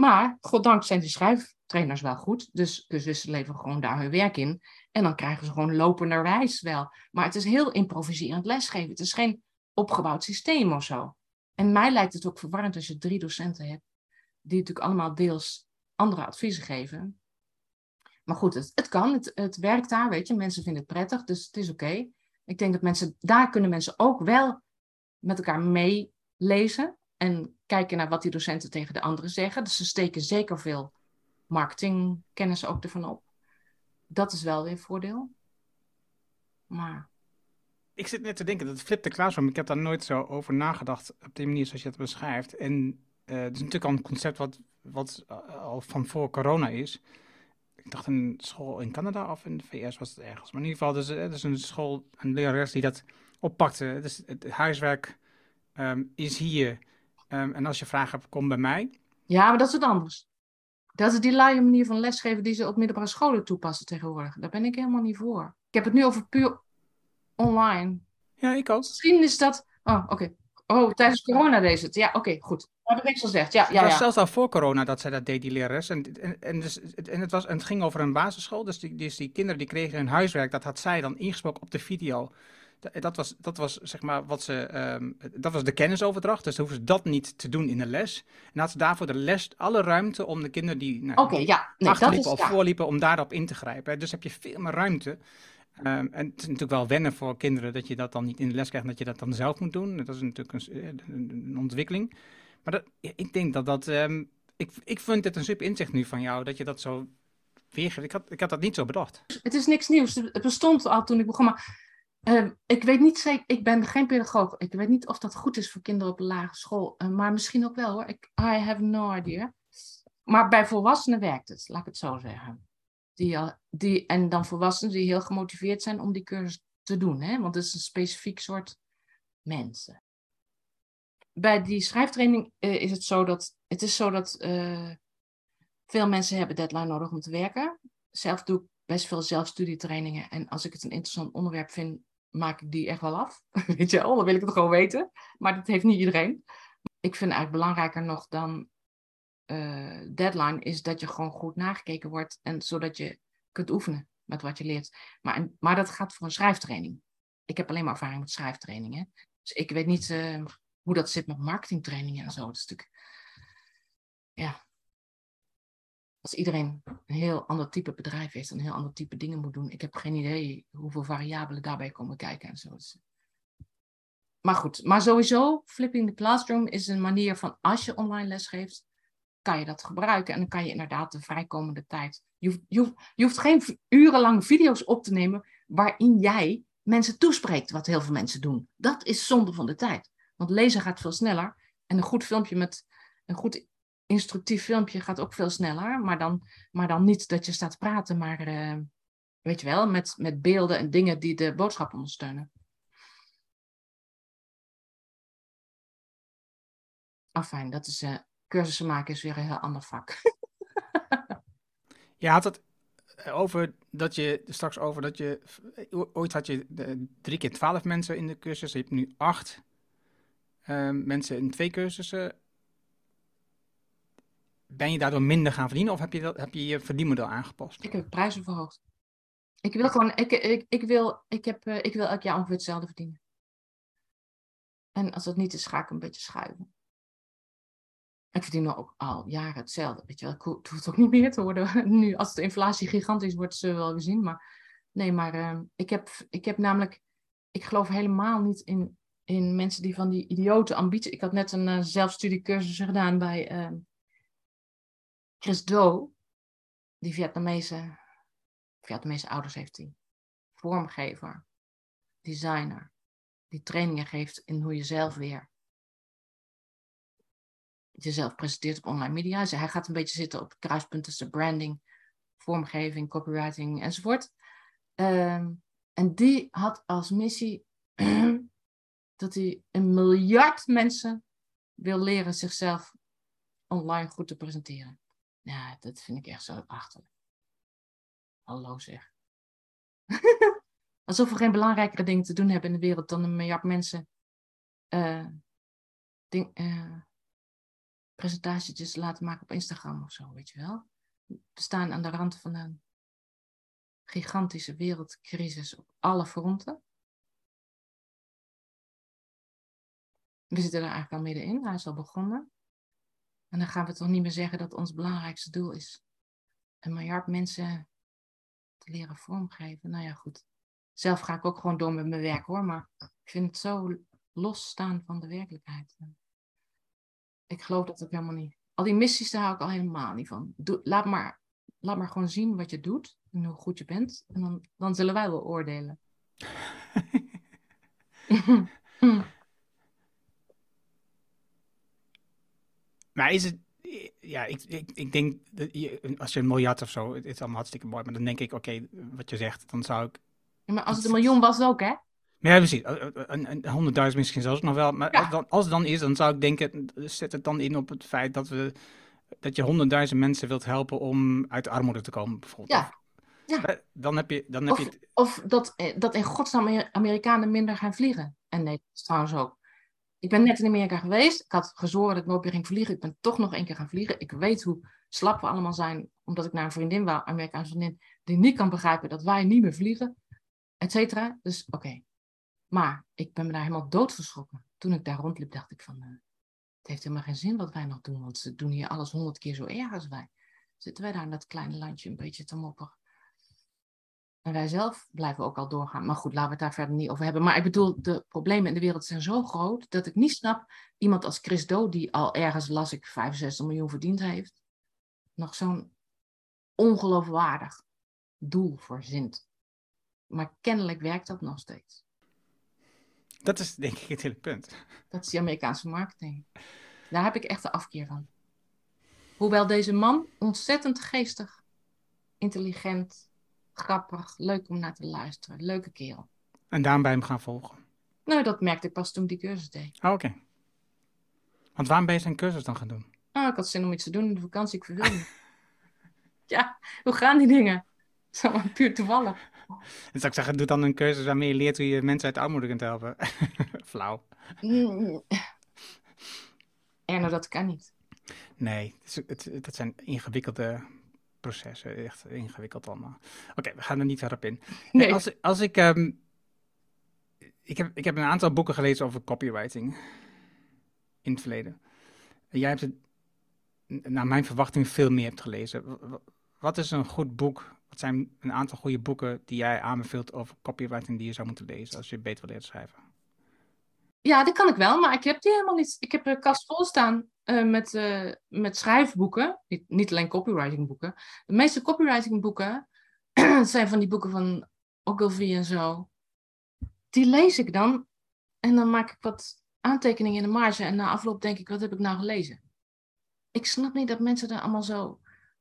Maar, goddank zijn die schrijftrainers wel goed. Dus ze leveren gewoon daar hun werk in. En dan krijgen ze gewoon lopenderwijs wel. Maar het is heel improviserend lesgeven. Het is geen opgebouwd systeem of zo. En mij lijkt het ook verwarrend als je drie docenten hebt. Die natuurlijk allemaal deels andere adviezen geven. Maar goed, het, het kan. Het, het werkt daar, weet je. Mensen vinden het prettig, dus het is oké. Ik denk dat mensen, daar kunnen mensen ook wel met elkaar meelezen en kijken naar wat die docenten tegen de anderen zeggen. Dus ze steken zeker veel marketingkennis ook ervan op. Dat is wel weer een voordeel. Maar. Ik zit net te denken, dat flip de classroom, ik heb daar nooit zo over nagedacht op die manier zoals je het beschrijft. En uh, het is natuurlijk al een concept wat, wat al van voor corona is. Ik dacht een school in Canada of in de VS was het ergens. Maar in ieder geval, dus, het is een school, een lerares die dat oppakte. Dus het huiswerk um, is hier Um, en als je vragen hebt, kom bij mij. Ja, maar dat is het anders. Dat is die laaie manier van lesgeven die ze op middelbare scholen toepassen tegenwoordig. Daar ben ik helemaal niet voor. Ik heb het nu over puur online. Ja, ik ook. Misschien is dat... Oh, oké. Oh, tijdens corona deed het. Ja, oké, goed. Dat heb ik niks gezegd. Ja, ja, het was ja. zelfs al voor corona dat zij dat deed, die lerares. En, en, en, dus, en, het was, en het ging over een basisschool. Dus die, dus die kinderen die kregen hun huiswerk. Dat had zij dan ingesproken op de video. Dat was, dat was zeg maar wat ze. Um, dat was de kennisoverdracht. Dus dan hoeven ze dat niet te doen in de les. En had ze daarvoor de les alle ruimte om de kinderen die nou, okay, ja. nee, achterliepen dat is, of ja. voorliepen, om daarop in te grijpen. Dus heb je veel meer ruimte. Um, en het is natuurlijk wel wennen voor kinderen dat je dat dan niet in de les krijgt, dat je dat dan zelf moet doen. Dat is natuurlijk een, een ontwikkeling. Maar dat, ik denk dat dat. Um, ik, ik vind het een super inzicht nu van jou, dat je dat zo weergeeft. Ik had, ik had dat niet zo bedacht. Het is niks nieuws. Het bestond al toen ik begon. Maar Uh, ik weet niet zeker, ik ben geen pedagoog. Ik weet niet of dat goed is voor kinderen op een lagere school. Uh, maar misschien ook wel hoor. Ik, I have no idea. Maar bij volwassenen werkt het, laat ik het zo zeggen. Die, die, en dan volwassenen die heel gemotiveerd zijn om die cursus te doen. Hè? Want het is een specifiek soort mensen. Bij die schrijftraining uh, is het zo dat, het is zo dat veel mensen hebben deadline nodig om te werken. Zelf doe ik best veel zelfstudietrainingen. En als ik het een interessant onderwerp vind, maak ik die echt wel af. <laughs> Weet je wel, dan wil ik het gewoon weten. Maar dat heeft niet iedereen. Ik vind eigenlijk belangrijker nog dan uh, deadline, is dat je gewoon goed nagekeken wordt. En zodat je kunt oefenen met wat je leert. Maar, maar dat gaat voor een schrijftraining. Ik heb alleen maar ervaring met schrijftrainingen. Dus ik weet niet uh, hoe dat zit met marketingtrainingen en zo. Dat is natuurlijk. Ja, als iedereen een heel ander type bedrijf heeft, een heel ander type dingen moet doen. Ik heb geen idee hoeveel variabelen daarbij komen kijken en zo. Dus, maar goed, maar sowieso, flipping the classroom is een manier van als je online les geeft, kan je dat gebruiken. En dan kan je inderdaad de vrijkomende tijd. Je je hoeft, je hoeft geen urenlang video's op te nemen waarin jij mensen toespreekt, wat heel veel mensen doen. Dat is zonde van de tijd. Want lezen gaat veel sneller. En een goed filmpje met een goed instructief filmpje gaat ook veel sneller. Maar dan, maar dan niet dat je staat te praten, maar uh, weet je wel, met, met beelden en dingen die de boodschap ondersteunen. Afijn, dat is uh, cursussen maken is weer een heel ander vak. <laughs> je had het over dat je straks over dat je ooit had je drie keer twaalf mensen in de cursus, je hebt nu acht mensen in twee cursussen ben je daardoor minder gaan verdienen of heb je, dat, heb je je verdienmodel aangepast? Ik heb prijzen verhoogd. Ik wil gewoon, ik, ik, ik, wil, ik, heb, uh, ik wil elk jaar ongeveer hetzelfde verdienen. En als dat niet is, ga ik een beetje schuiven. Ik verdien ook al jaren hetzelfde. Weet je wel, het hoeft ook niet meer te worden. <laughs> Nu, als de inflatie gigantisch wordt, zullen we wel weer zien. Maar nee, maar uh, ik, heb, ik heb namelijk ik geloof helemaal niet in, in mensen die van die idiote ambitie. Ik had net een uh, zelfstudiecursus gedaan bij Chris Do, die Vietnamese, Vietnamese ouders heeft hij. Vormgever, designer, die trainingen geeft in hoe je zelf weer jezelf presenteert op online media. Hij gaat een beetje zitten op het kruispunt tussen branding, vormgeving, copywriting enzovoort. Um, en die had als missie <clears throat> dat hij een miljard mensen wil leren zichzelf online goed te presenteren. Ja, dat vind ik echt zo achterlijk. Hallo zeg. <laughs> Alsof we geen belangrijkere dingen te doen hebben in de wereld dan een miljard mensen uh, ding, presentaties laten maken op Instagram of zo, weet je wel. We staan aan de rand van een gigantische wereldcrisis op alle fronten. We zitten er eigenlijk al middenin, hij is al begonnen. En dan gaan we toch niet meer zeggen dat ons belangrijkste doel is een miljard mensen te leren vormgeven. Nou ja, goed. Zelf ga ik ook gewoon door met mijn werk hoor, maar ik vind het zo losstaan van de werkelijkheid. Ik geloof dat ook helemaal niet. Al die missies, daar hou ik al helemaal niet van. Doe, laat, maar, laat maar gewoon zien wat je doet en hoe goed je bent. En dan, dan zullen wij wel oordelen. <laughs> <laughs> maar is het. Ja, ik, ik, ik denk dat je, als je een miljard of zo, het is allemaal hartstikke mooi. Maar dan denk ik, oké, wat je zegt, dan zou ik. Ja, maar als het een miljoen was, ook, hè? Ja, precies. Honderdduizend misschien zelfs nog wel. Maar als, dan, als het dan is, dan zou ik denken, zet het dan in op het feit dat, we, dat je honderdduizend mensen wilt helpen om uit de armoede te komen, bijvoorbeeld. Ja. ja. Dan heb je, dan heb of, je of dat, eh, dat in godsnaam Amerikanen minder gaan vliegen. En nee, trouwens ook. Ik ben net in Amerika geweest. Ik had gezworen dat ik nooit meer ging vliegen. Ik ben toch nog één keer gaan vliegen. Ik weet hoe slap we allemaal zijn, omdat ik naar een vriendin wou, Amerikaanse vriendin, die niet kan begrijpen dat wij niet meer vliegen, et cetera. Dus oké, maar ik ben me daar helemaal doodgeschrokken. Toen ik daar rondliep, dacht ik van, uh, het heeft helemaal geen zin wat wij nog doen, want ze doen hier alles honderd keer zo erg als wij. Zitten wij daar in dat kleine landje een beetje te mopperen. En wij zelf blijven ook al doorgaan. Maar goed, laten we het daar verder niet over hebben. Maar ik bedoel, de problemen in de wereld zijn zo groot dat ik niet snap iemand als Chris Do, die al ergens, las ik, 65 miljoen verdiend heeft, nog zo'n ongeloofwaardig doel verzint. Maar kennelijk werkt dat nog steeds. Dat is denk ik het hele punt. Dat is die Amerikaanse marketing. Daar heb ik echt de afkeer van. Hoewel deze man ontzettend geestig, intelligent, grappig, leuk om naar te luisteren, leuke kerel. En daarom bij hem gaan volgen? Nou, dat merkte ik pas toen ik die cursus deed. Oh, oké. Want waarom ben je zijn cursus dan gaan doen? Oh, ik had zin om iets te doen in de vakantie, ik verveel <laughs> ja, hoe gaan die dingen? <laughs> Zo puur toevallig. Dan zou ik zeggen, doe dan een cursus waarmee je leert hoe je mensen uit de armoede kunt helpen. <laughs> Flauw. Mm. En nou, dat kan niet. Nee, het, het, zijn ingewikkelde processen. Echt ingewikkeld allemaal. Oké, we gaan er niet verder op in. Nee. Als, als ik... Ehm, ik, heb, ik heb een aantal boeken gelezen over copywriting. In het verleden. Jij hebt het, naar mijn verwachting, veel meer hebt gelezen. Wat is een goed boek wat zijn een aantal goede boeken die jij aanbeveelt over copywriting die je zou moeten lezen als je beter wil leren schrijven? Ja, dat kan ik wel, maar ik heb die helemaal niet. Ik heb een kast vol staan uh, met, uh, met schrijfboeken. Niet, niet alleen copywriting boeken. De meeste copywriting boeken <clears throat> zijn van die boeken van Ogilvy en zo. Die lees ik dan en dan maak ik wat aantekeningen in de marge en na afloop denk ik, wat heb ik nou gelezen? Ik snap niet dat mensen daar allemaal zo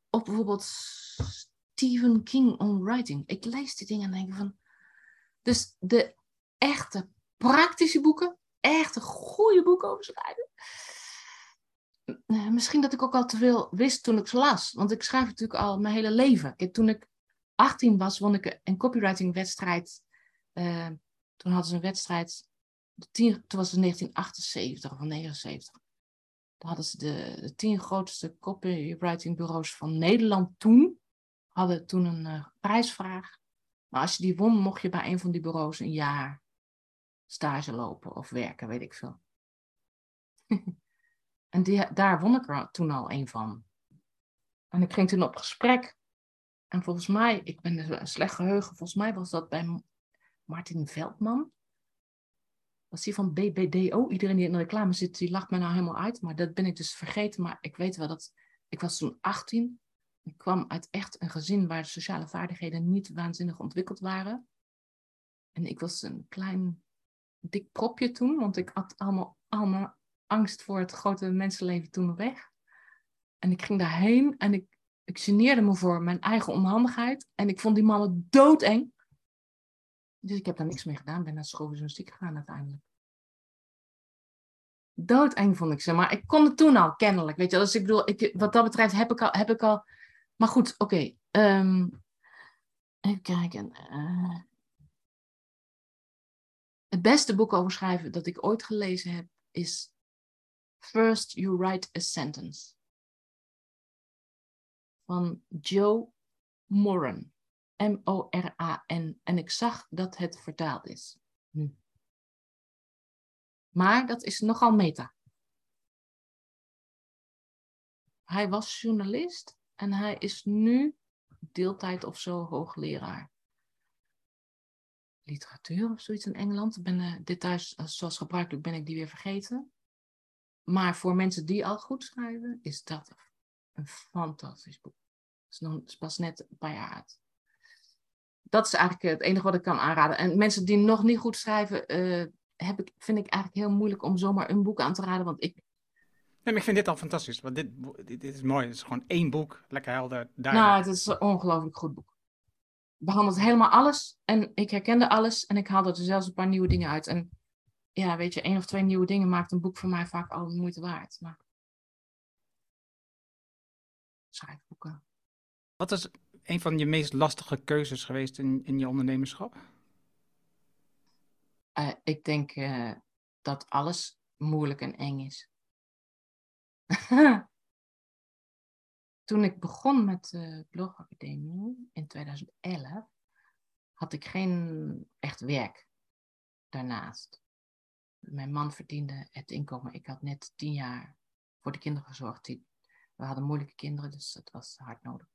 op bijvoorbeeld Stephen King on writing. Ik lees die dingen en denk van. Dus de echte praktische boeken, echte goede boeken over schrijven. Eh, misschien dat ik ook al te veel wist toen ik ze las. Want ik schrijf natuurlijk al mijn hele leven. Kijk, toen ik 18 was, won ik een copywriting wedstrijd. Uh, toen hadden ze een wedstrijd. Tien, toen was het 1978 of 79. Toen hadden ze de, de tien grootste copywriting bureaus van Nederland toen hadden toen een uh, prijsvraag. Maar als je die won, mocht je bij een van die bureaus een jaar stage lopen of werken, weet ik veel. <laughs> en die, daar won ik er toen al een van. En ik ging toen op gesprek. En volgens mij, ik ben een slecht geheugen, volgens mij was dat bij Martin Veldman. was die van BBDO. Iedereen die in de reclame zit, die lacht me nou helemaal uit. Maar dat ben ik dus vergeten. Maar ik weet wel dat, ik was toen 18. Ik kwam uit echt een gezin waar sociale vaardigheden niet waanzinnig ontwikkeld waren. En ik was een klein, dik propje toen, want ik had allemaal, allemaal angst voor het grote mensenleven toen weg. En ik ging daarheen en ik, ik geneerde me voor mijn eigen onhandigheid. En ik vond die mannen doodeng. Dus ik heb daar niks mee gedaan. Ben naar schooljournalistiek gegaan uiteindelijk. Doodeng vond ik ze. Maar ik kon het toen al, kennelijk. Weet je, dus ik bedoel, ik, wat dat betreft heb ik al... Heb ik al maar goed, oké. Ehm, even kijken. Uh, het beste boek over schrijven dat ik ooit gelezen heb is First You Write a Sentence van Joe Moran. M-O-R-A-N. En ik zag dat het vertaald is. Hm. Maar dat is nogal meta. Hij was journalist en hij is nu deeltijd of zo hoogleraar. Literatuur of zoiets in Engeland. Ben, uh, details, uh, zoals gebruikelijk ben ik die weer vergeten. Maar voor mensen die al goed schrijven, is dat een fantastisch boek. Het is, nog, is pas net een paar jaar uit. Dat is eigenlijk het enige wat ik kan aanraden. En mensen die nog niet goed schrijven, uh, heb ik, vind ik eigenlijk heel moeilijk om zomaar een boek aan te raden. Want ik. Nee, maar ik vind dit al fantastisch. Want dit, dit, is mooi. Het is gewoon één boek. Lekker helder. Duidelijk. Nou, het is een ongelooflijk goed boek. Behandelt helemaal alles. En ik herkende alles. En ik haalde er zelfs een paar nieuwe dingen uit. En ja, weet je, één of twee nieuwe dingen maakt een boek voor mij vaak al de moeite waard. Maar... Schrijfboeken. Wat is een van je meest lastige keuzes geweest in, in je ondernemerschap? Uh, ik denk uh, dat alles moeilijk en eng is. <laughs> Toen ik begon met de blogacademie in 2011, had ik geen echt werk daarnaast. Mijn man verdiende het inkomen. Ik had net tien jaar voor de kinderen gezorgd. we hadden moeilijke kinderen, dus het was hard nodig.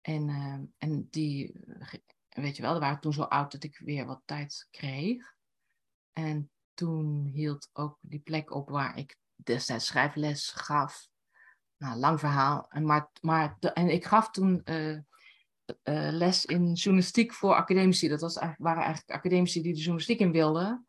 En, uh, en die, weet je wel, die waren toen zo oud dat ik weer wat tijd kreeg. En toen hield ook die plek op waar ik destijds schrijfles gaf. Nou, lang verhaal. En, maar, maar, en ik gaf toen uh, uh, les in journalistiek voor academici. Dat was waren eigenlijk academici die de journalistiek in wilden.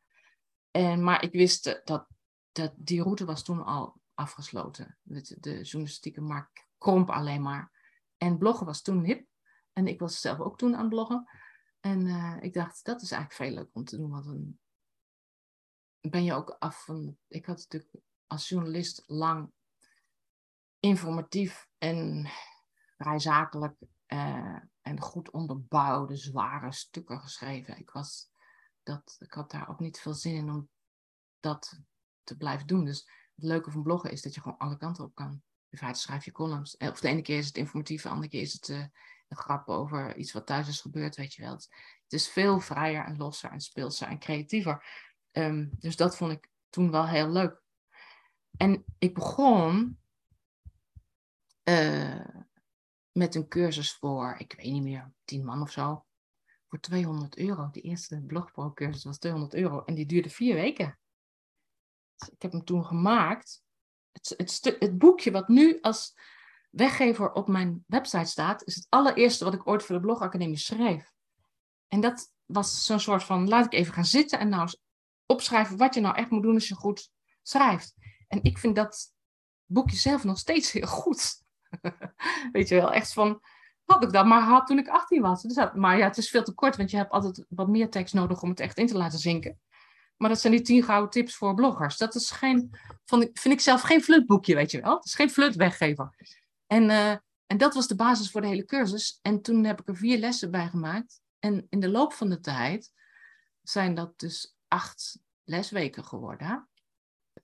En, maar ik wist dat, dat die route was toen al afgesloten. De, de journalistieke markt kromp alleen maar. En bloggen was toen hip. En ik was zelf ook toen aan het bloggen. En uh, ik dacht, dat is eigenlijk veel leuk om te doen. Want dan ben je ook af van... Ik had natuurlijk als journalist lang informatief en vrij zakelijk uh, en goed onderbouwde, zware stukken geschreven. Ik, was dat, ik had daar ook niet veel zin in om dat te blijven doen. Dus het leuke van bloggen is dat je gewoon alle kanten op kan. In feite schrijf je columns. Eh, of de ene keer is het informatief, de andere keer is het uh, een grap over iets wat thuis is gebeurd, weet je wel. Het, is veel vrijer en losser en speelser en creatiever. Um, dus dat vond ik toen wel heel leuk. En ik begon uh, met een cursus voor, ik weet niet meer, tien man of zo. Voor 200 euro. De eerste blogpro-cursus was 200 euro. En die duurde vier weken. Dus ik heb hem toen gemaakt. Het, het, het boekje wat nu als weggever op mijn website staat, is het allereerste wat ik ooit voor de blogacademie schreef. En dat was zo'n soort van, laat ik even gaan zitten en nou eens opschrijven wat je nou echt moet doen als je goed schrijft. En ik vind dat boekje zelf nog steeds heel goed. <laughs> Weet je wel, echt van, had ik dat maar gehad toen ik 18 was. Dus maar ja, het is veel te kort, want je hebt altijd wat meer tekst nodig om het echt in te laten zinken. Maar dat zijn die 10 gouden tips voor bloggers. Dat is geen, vind ik zelf geen flutboekje, weet je wel. Het is geen flutweggever. En, uh, en dat was de basis voor de hele cursus. En toen heb ik er vier lessen bij gemaakt. En in de loop van de tijd zijn dat dus acht lesweken geworden.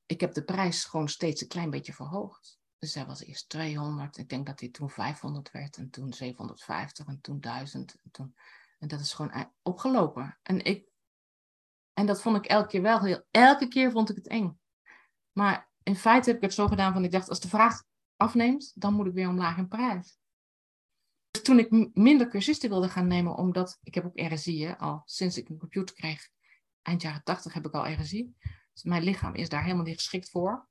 Ik heb de prijs gewoon steeds een klein beetje verhoogd. Dus hij was eerst 200. Ik denk dat hij toen 500 werd. En toen 750. En toen 1000. En, toen, en dat is gewoon opgelopen. En, ik, en dat vond ik elke keer wel heel... Elke keer vond ik het eng. Maar in feite heb ik het zo gedaan van... Ik dacht, als de vraag afneemt, dan moet ik weer omlaag in prijs. Dus toen ik minder cursisten wilde gaan nemen, omdat ik heb ook RSI al sinds ik een computer kreeg, eind jaren tachtig heb ik al RSI. Dus mijn lichaam is daar helemaal niet geschikt voor.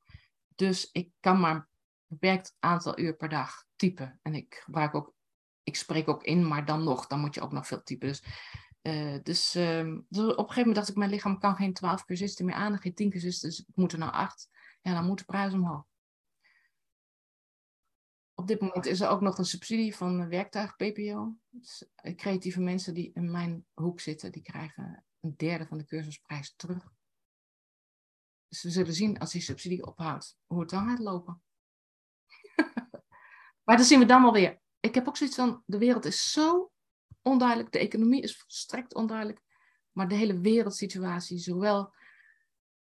Dus ik kan maar beperkt aantal uur per dag typen. En ik gebruik ook, ik spreek ook in, maar dan nog, dan moet je ook nog veel typen. Dus, uh, dus, uh, dus, op een gegeven moment dacht ik, mijn lichaam kan geen twaalf cursisten meer aan, geen tien cursisten, dus ik moet er nou acht. Ja, dan moet de prijs omhoog. Op dit moment is er ook nog een subsidie van werktuig PPO. Dus eh, creatieve mensen die in mijn hoek zitten, die krijgen een derde van de cursusprijs terug. Dus we zullen zien als die subsidie ophoudt, hoe het dan gaat lopen. Maar dat zien we dan wel weer. Ik heb ook zoiets van, de wereld is zo onduidelijk, de economie is volstrekt onduidelijk, maar de hele wereldsituatie, zowel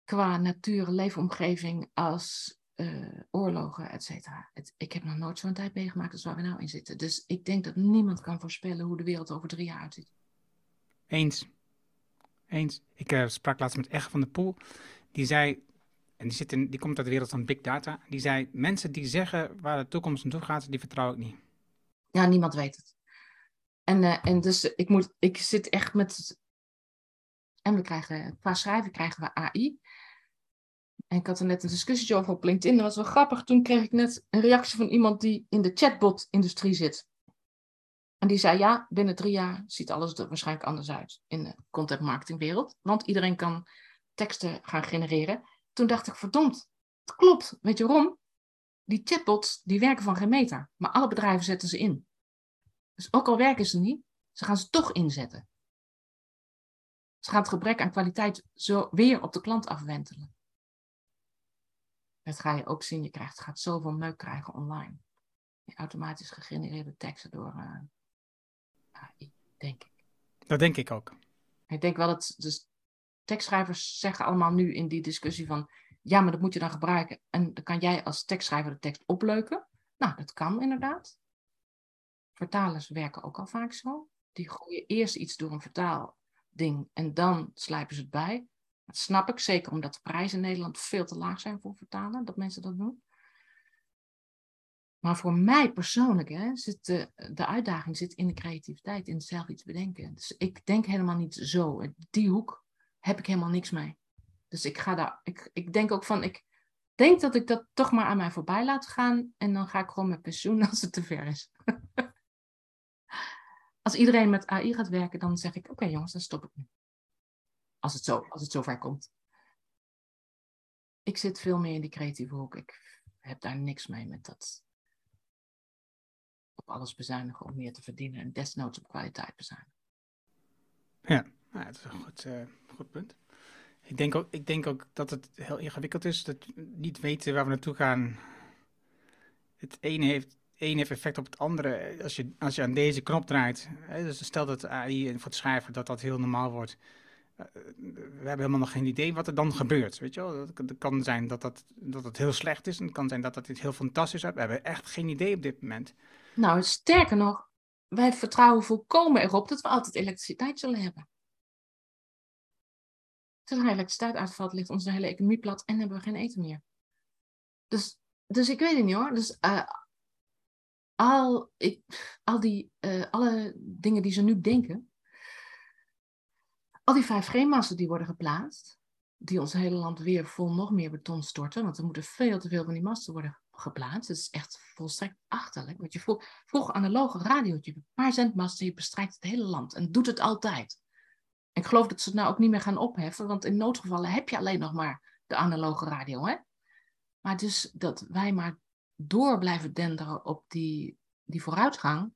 qua natuur leefomgeving als uh, oorlogen, et cetera. Ik heb nog nooit zo'n tijd meegemaakt als waar we nou in zitten. Dus ik denk dat niemand kan voorspellen hoe de wereld over drie jaar uitziet. Eens. Eens. Ik uh, sprak laatst met Ege van der Poel. Die zei, en die, zit in, die komt uit de wereld van big data. Die zei, mensen die zeggen waar de toekomst naartoe gaat, die vertrouw ik niet. Ja, niemand weet het. En, uh, en dus ik, moet, ik zit echt met... En we krijgen, qua schrijven krijgen we AI. En ik had er net een discussie over op LinkedIn. Dat was wel grappig. Toen kreeg ik net een reactie van iemand die in de chatbot-industrie zit. En die zei, ja, binnen drie jaar ziet alles er waarschijnlijk anders uit in de content marketing wereld. Want iedereen kan teksten gaan genereren. Toen dacht ik, verdomd, het klopt. Weet je waarom? Die chatbots, die werken van geen meter. Maar alle bedrijven zetten ze in. Dus ook al werken ze niet, ze gaan ze toch inzetten. Ze gaan het gebrek aan kwaliteit zo weer op de klant afwentelen. Dat ga je ook zien. Je krijgt, gaat zoveel meuk krijgen online. Die automatisch gegenereerde teksten door uh, eh, AI, denk ik. Dat denk ik ook. Ik denk wel dat dus tekstschrijvers zeggen allemaal nu in die discussie van ja, maar dat moet je dan gebruiken. En dan kan jij als tekstschrijver de tekst opleuken. Nou, dat kan inderdaad. Vertalers werken ook al vaak zo. Die gooien eerst iets door een vertaalding en dan slijpen ze het bij. Dat snap ik, zeker omdat de prijzen in Nederland veel te laag zijn voor vertalen, dat mensen dat doen. Maar voor mij persoonlijk hè, zit de, de uitdaging zit in de creativiteit, in zelf iets bedenken. Dus ik denk helemaal niet zo. Die hoek heb ik helemaal niks mee. Dus ik ga daar, ik, ik denk ook van, ik denk dat ik dat toch maar aan mij voorbij laat gaan. En dan ga ik gewoon met pensioen <laughs> als het te ver is. <laughs> als iedereen met AI gaat werken, dan zeg ik, oké jongens, dan stop ik nu. Als het, zo, als het zover komt. Ik zit veel meer in die creatieve hoek. Ik heb daar niks mee met dat op alles bezuinigen om meer te verdienen en desnoods op kwaliteit bezuinigen. Ja, nou, dat is een goed, uh, punt. Ik denk, ook, ik denk ook dat het heel ingewikkeld is dat niet weten waar we naartoe gaan. Het ene heeft, een heeft effect op het andere. Als je, als je aan deze knop draait, hè, dus stel dat AI voor het schrijven dat dat heel normaal wordt we hebben helemaal nog geen idee wat er dan gebeurt. Weet je wel? Het kan zijn dat, dat, dat het heel slecht is. En het kan zijn dat dat iets heel fantastisch is. We hebben echt geen idee op dit moment. Nou, sterker nog, wij vertrouwen volkomen erop dat we altijd elektriciteit zullen hebben. Er elektriciteit uitvalt, ligt onze hele economie plat en hebben we geen eten meer. Dus, dus ik weet het niet hoor. Dus uh, al, ik, al die, uh, alle dingen die ze nu denken, al die 5G-masten die worden geplaatst, die ons hele land weer vol nog meer beton storten, want er moeten veel te veel van die masten worden geplaatst. Het is echt volstrekt achterlijk. Want je vroeg, vroeg analoge radiootje, een paar zendmasten, je bestrijkt het hele land en doet het altijd. Ik geloof dat ze het nou ook niet meer gaan opheffen, want in noodgevallen heb je alleen nog maar de analoge radio. Hè? Maar dus dat wij maar door blijven denderen op die, die vooruitgang,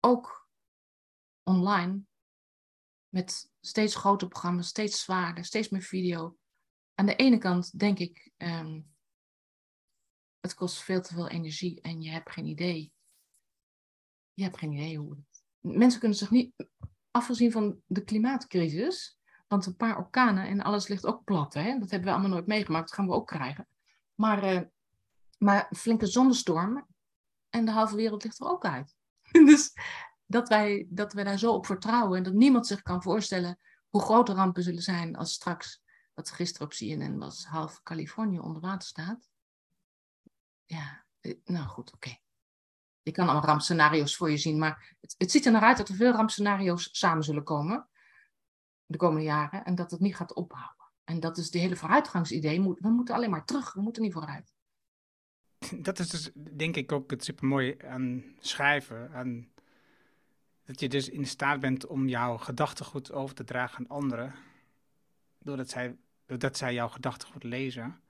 ook online, met steeds grotere programma's, steeds zwaarder, steeds meer video. Aan de ene kant denk ik, um, het kost veel te veel energie en je hebt geen idee. Je hebt geen idee hoe het. Mensen kunnen zich niet, afgezien van de klimaatcrisis, want een paar orkanen en alles ligt ook plat. Hè? Dat hebben we allemaal nooit meegemaakt, dat gaan we ook krijgen. Maar, uh, maar flinke zonnestormen en de halve wereld ligt er ook uit. <laughs> dus dat wij, dat wij daar zo op vertrouwen en dat niemand zich kan voorstellen hoe grote rampen zullen zijn als straks, wat gisteren op CNN was, half Californië onder water staat. Ja, eh, nou goed, oké. Je kan allemaal rampscenario's voor je zien, maar het, het ziet er naar uit dat er veel rampscenario's samen zullen komen. de komende jaren en dat het niet gaat ophouden. En dat is de hele vooruitgangsidee. We moeten alleen maar terug, we moeten niet vooruit. <laughs> Dat is dus denk ik ook het supermooie aan schrijven. Aan dat je dus in staat bent om jouw gedachtegoed over te dragen aan anderen. Doordat zij, doordat zij jouw gedachtegoed lezen.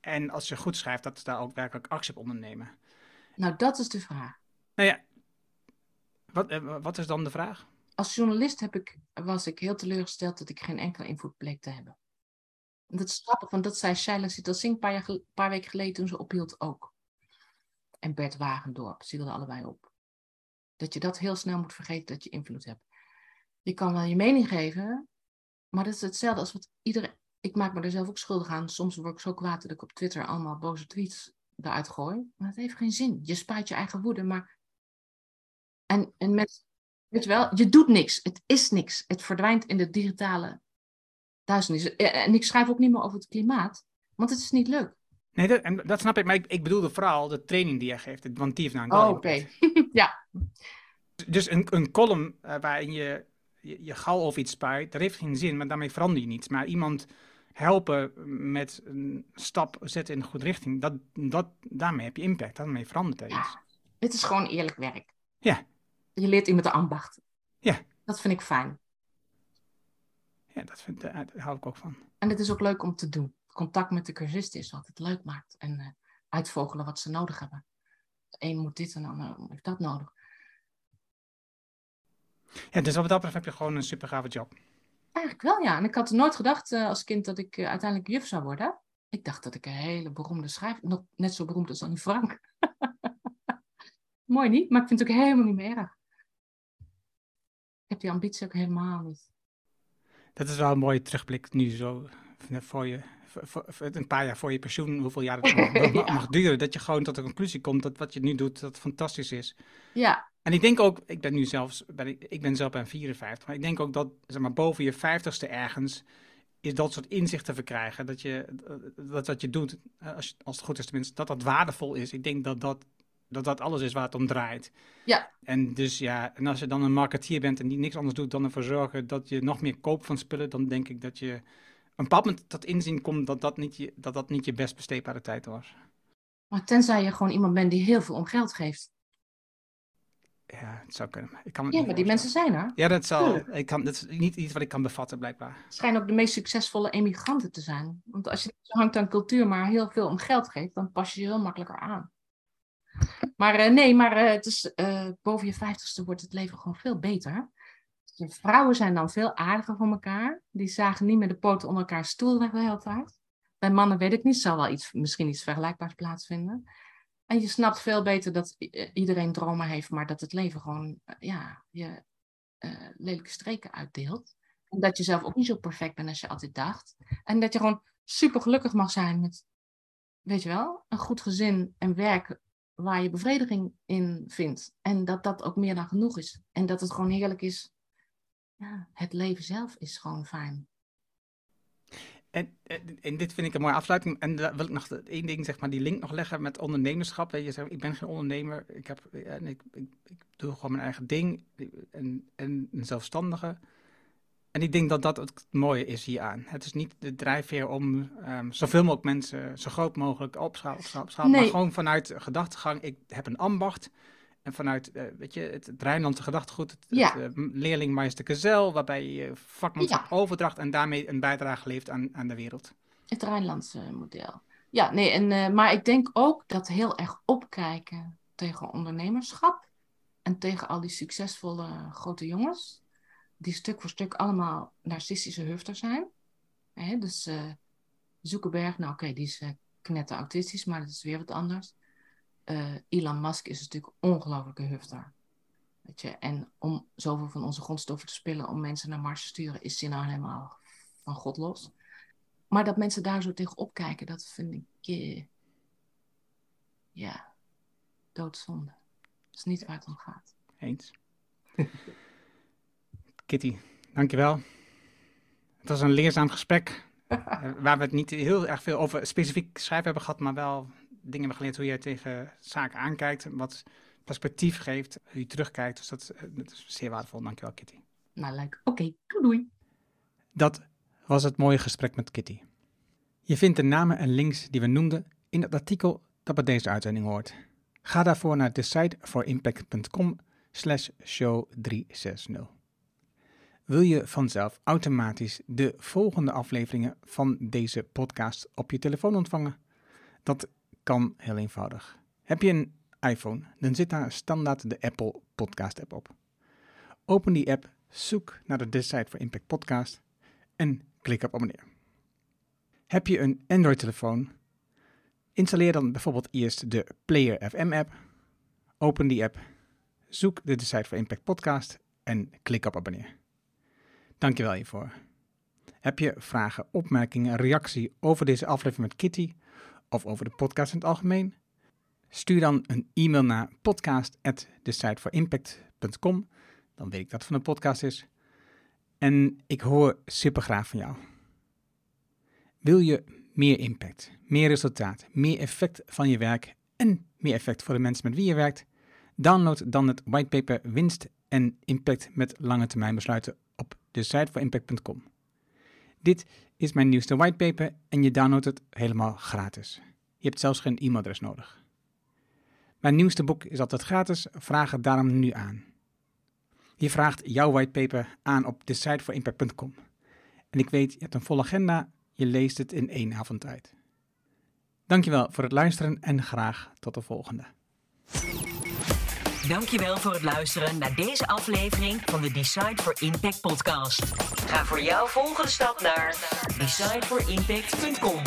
En als je goed schrijft, dat ze daar ook werkelijk actie op ondernemen. Nou, dat is de vraag. Nou ja, wat, eh, wat is dan de vraag? Als journalist heb ik, was ik heel teleurgesteld dat ik geen enkele invloed bleek te hebben. En dat is grappig, want dat zei Shaila Singh een paar, paar weken geleden toen ze ophield ook. En Bert Wagendorp, ze hielden allebei op. Dat je dat heel snel moet vergeten dat je invloed hebt. Je kan wel je mening geven, maar dat is hetzelfde als wat iedereen... Ik maak me er zelf ook schuldig aan. Soms word ik zo kwaad dat ik op Twitter allemaal boze tweets eruit gooi. Maar het heeft geen zin. Je spuit je eigen woede, maar... En, en met, weet je wel, je doet niks. Het is niks. Het verdwijnt in de digitale duisternis. En ik schrijf ook niet meer over het klimaat, want het is niet leuk. Nee, dat, en dat snap ik. Maar ik, ik bedoelde vooral de training die jij geeft. Want die heeft nou een Oh, oké. <laughs> ja. Dus een, een column uh, waarin je, je, je gal over iets spuit, dat heeft geen zin, maar daarmee verander je niets. Maar iemand helpen met een stap zetten in een goede richting, dat, dat, daarmee heb je impact. Daarmee verandert er iets. Het is gewoon eerlijk werk. Ja. Je leert iemand de ambacht. Ja. Dat vind ik fijn. Ja, dat, vind, daar hou ik ook van. En het is ook leuk om te doen contact met de cursist is, wat het leuk maakt. En uh, uitvogelen wat ze nodig hebben. De een moet dit en de ander heeft dat nodig. Ja, dus wat dat betreft heb je gewoon een super gave job. Eigenlijk wel, ja. En ik had nooit gedacht uh, als kind dat ik uh, uiteindelijk juf zou worden. Ik dacht dat ik een hele beroemde schrijver... Nog net zo beroemd als Annie Frank. <laughs> Mooi niet, maar ik vind het ook helemaal niet meer erg. Ik heb die ambitie ook helemaal niet. Dat is wel een mooie terugblik nu zo voor je voor, een paar jaar voor je pensioen, hoeveel jaar het <laughs> mag, mag, duren, dat je gewoon tot de conclusie komt dat wat je nu doet, dat fantastisch is. Ja. En ik denk ook, ik ben nu zelfs, ben, ik ben zelf bij 54, maar ik denk ook dat, zeg maar, boven je 50ste ergens, is dat soort inzichten verkrijgen, dat je, dat wat je doet, als, als het goed is tenminste, dat dat waardevol is. Ik denk dat dat dat dat alles is waar het om draait. Ja. En dus ja, en als je dan een marketeer bent en die niks anders doet dan ervoor zorgen dat je nog meer koopt van spullen, dan denk ik dat je een bepaald moment tot inzien komt dat dat niet je, dat dat niet je best besteedbare tijd was. Maar tenzij je gewoon iemand bent die heel veel om geld geeft. Ja, het zou kunnen. Ik kan ja, maar die mensen zijn er. Ja, dat, zal, ik kan, dat is niet iets wat ik kan bevatten, blijkbaar. Het schijnen ook de meest succesvolle emigranten te zijn. Want als je hangt aan cultuur, maar heel veel om geld geeft, dan pas je je heel makkelijker aan. Maar uh, nee, maar uh, het is, uh, boven je vijftigste wordt het leven gewoon veel beter. De vrouwen zijn dan veel aardiger voor elkaar. Die zagen niet meer de poten onder elkaar stoel de hele tijd. Bij mannen weet ik niet, zal wel iets, misschien iets vergelijkbaars plaatsvinden. En je snapt veel beter dat iedereen dromen heeft, maar dat het leven gewoon ja, je uh, lelijke streken uitdeelt. En dat je zelf ook niet zo perfect bent als je altijd dacht. En dat je gewoon super gelukkig mag zijn met, weet je wel, een goed gezin en werk waar je bevrediging in vindt. En dat dat ook meer dan genoeg is. En dat het gewoon heerlijk is ja, het leven zelf is gewoon fijn. En, en, dit vind ik een mooie afsluiting. En dan wil ik nog één ding, zeg maar, die link nog leggen met ondernemerschap. Je zegt, ik ben geen ondernemer. Ik, heb, en ik, ik, ik, doe gewoon mijn eigen ding. En, en een zelfstandige. En ik denk dat dat het mooie is hieraan. Het is niet de drijfveer om um, zoveel mogelijk mensen zo groot mogelijk opschalen, opschalen, nee. maar gewoon vanuit gedachtegang. Ik heb een ambacht. En vanuit, uh, weet je, het, het Rijnlandse gedachtegoed, het, ja. het uh, Gezel, waarbij je vakmanschap ja. overdracht en daarmee een bijdrage levert aan, aan de wereld. Het Rijnlandse model. Ja, nee, en, uh, maar ik denk ook dat heel erg opkijken tegen ondernemerschap en tegen al die succesvolle grote jongens, die stuk voor stuk allemaal narcistische hufters zijn. Hè, dus Zuckerberg, nou oké, okay, die is knetter autistisch, maar dat is weer wat anders uh, Elon Musk is natuurlijk een ongelofelijke hufter. Weet je? En om zoveel van onze grondstoffen te spillen, om mensen naar Mars te sturen, is hij nou helemaal van God los. Maar dat mensen daar zo tegenop kijken, dat vind ik, uh, ja, doodzonde. Dat is niet waar het om gaat. Eens. <laughs> Kitty, dankjewel. Het was een leerzaam gesprek. <laughs> waar we het niet heel erg veel over specifiek schrijven hebben gehad, maar wel dingen hebben geleerd hoe jij tegen zaken aankijkt. Wat perspectief geeft, hoe je terugkijkt. Dus dat, dat is zeer waardevol. Dankjewel, Kitty. Nou, leuk. Oké, okay, doei doei. Dat was het mooie gesprek met Kitty. Je vindt de namen en links die we noemden in het artikel dat bij deze uitzending hoort. Ga daarvoor naar decideforimpact.com slash show 360. Wil je vanzelf automatisch de volgende afleveringen van deze podcast op je telefoon ontvangen? Dat kan heel eenvoudig. Heb je een iPhone, dan zit daar standaard de Apple Podcast app op. Open die app, zoek naar de Decide for Impact podcast en klik op abonneer. Heb je een Android-telefoon? Installeer dan bijvoorbeeld eerst de Player FM app. Open die app, zoek de Decide for Impact podcast en klik op abonneer. Dankjewel hiervoor. Heb je vragen, opmerkingen, reactie over deze aflevering met Kitty of over de podcast in het algemeen? Stuur dan een e-mail naar podcast@decideforimpact.com. Dan weet ik dat het van een podcast is. En ik hoor super graag van jou. Wil je meer impact, meer resultaat, meer effect van je werk en meer effect voor de mensen met wie je werkt? Download dan het whitepaper Winst en Impact met lange termijn besluiten op de site voor impact.com. Dit is mijn nieuwste whitepaper en je downloadt het helemaal gratis. Je hebt zelfs geen e-mailadres nodig. Mijn nieuwste boek is altijd gratis, vraag het daarom nu aan. Je vraagt jouw whitepaper aan op decideforimpact.com. En ik weet, je hebt een volle agenda, je leest het in één avond tijd. Dankjewel voor het luisteren en graag tot de volgende. Dankjewel voor het luisteren naar deze aflevering van de Decide for Impact podcast. Ga voor jouw volgende stap naar decideforimpact.com.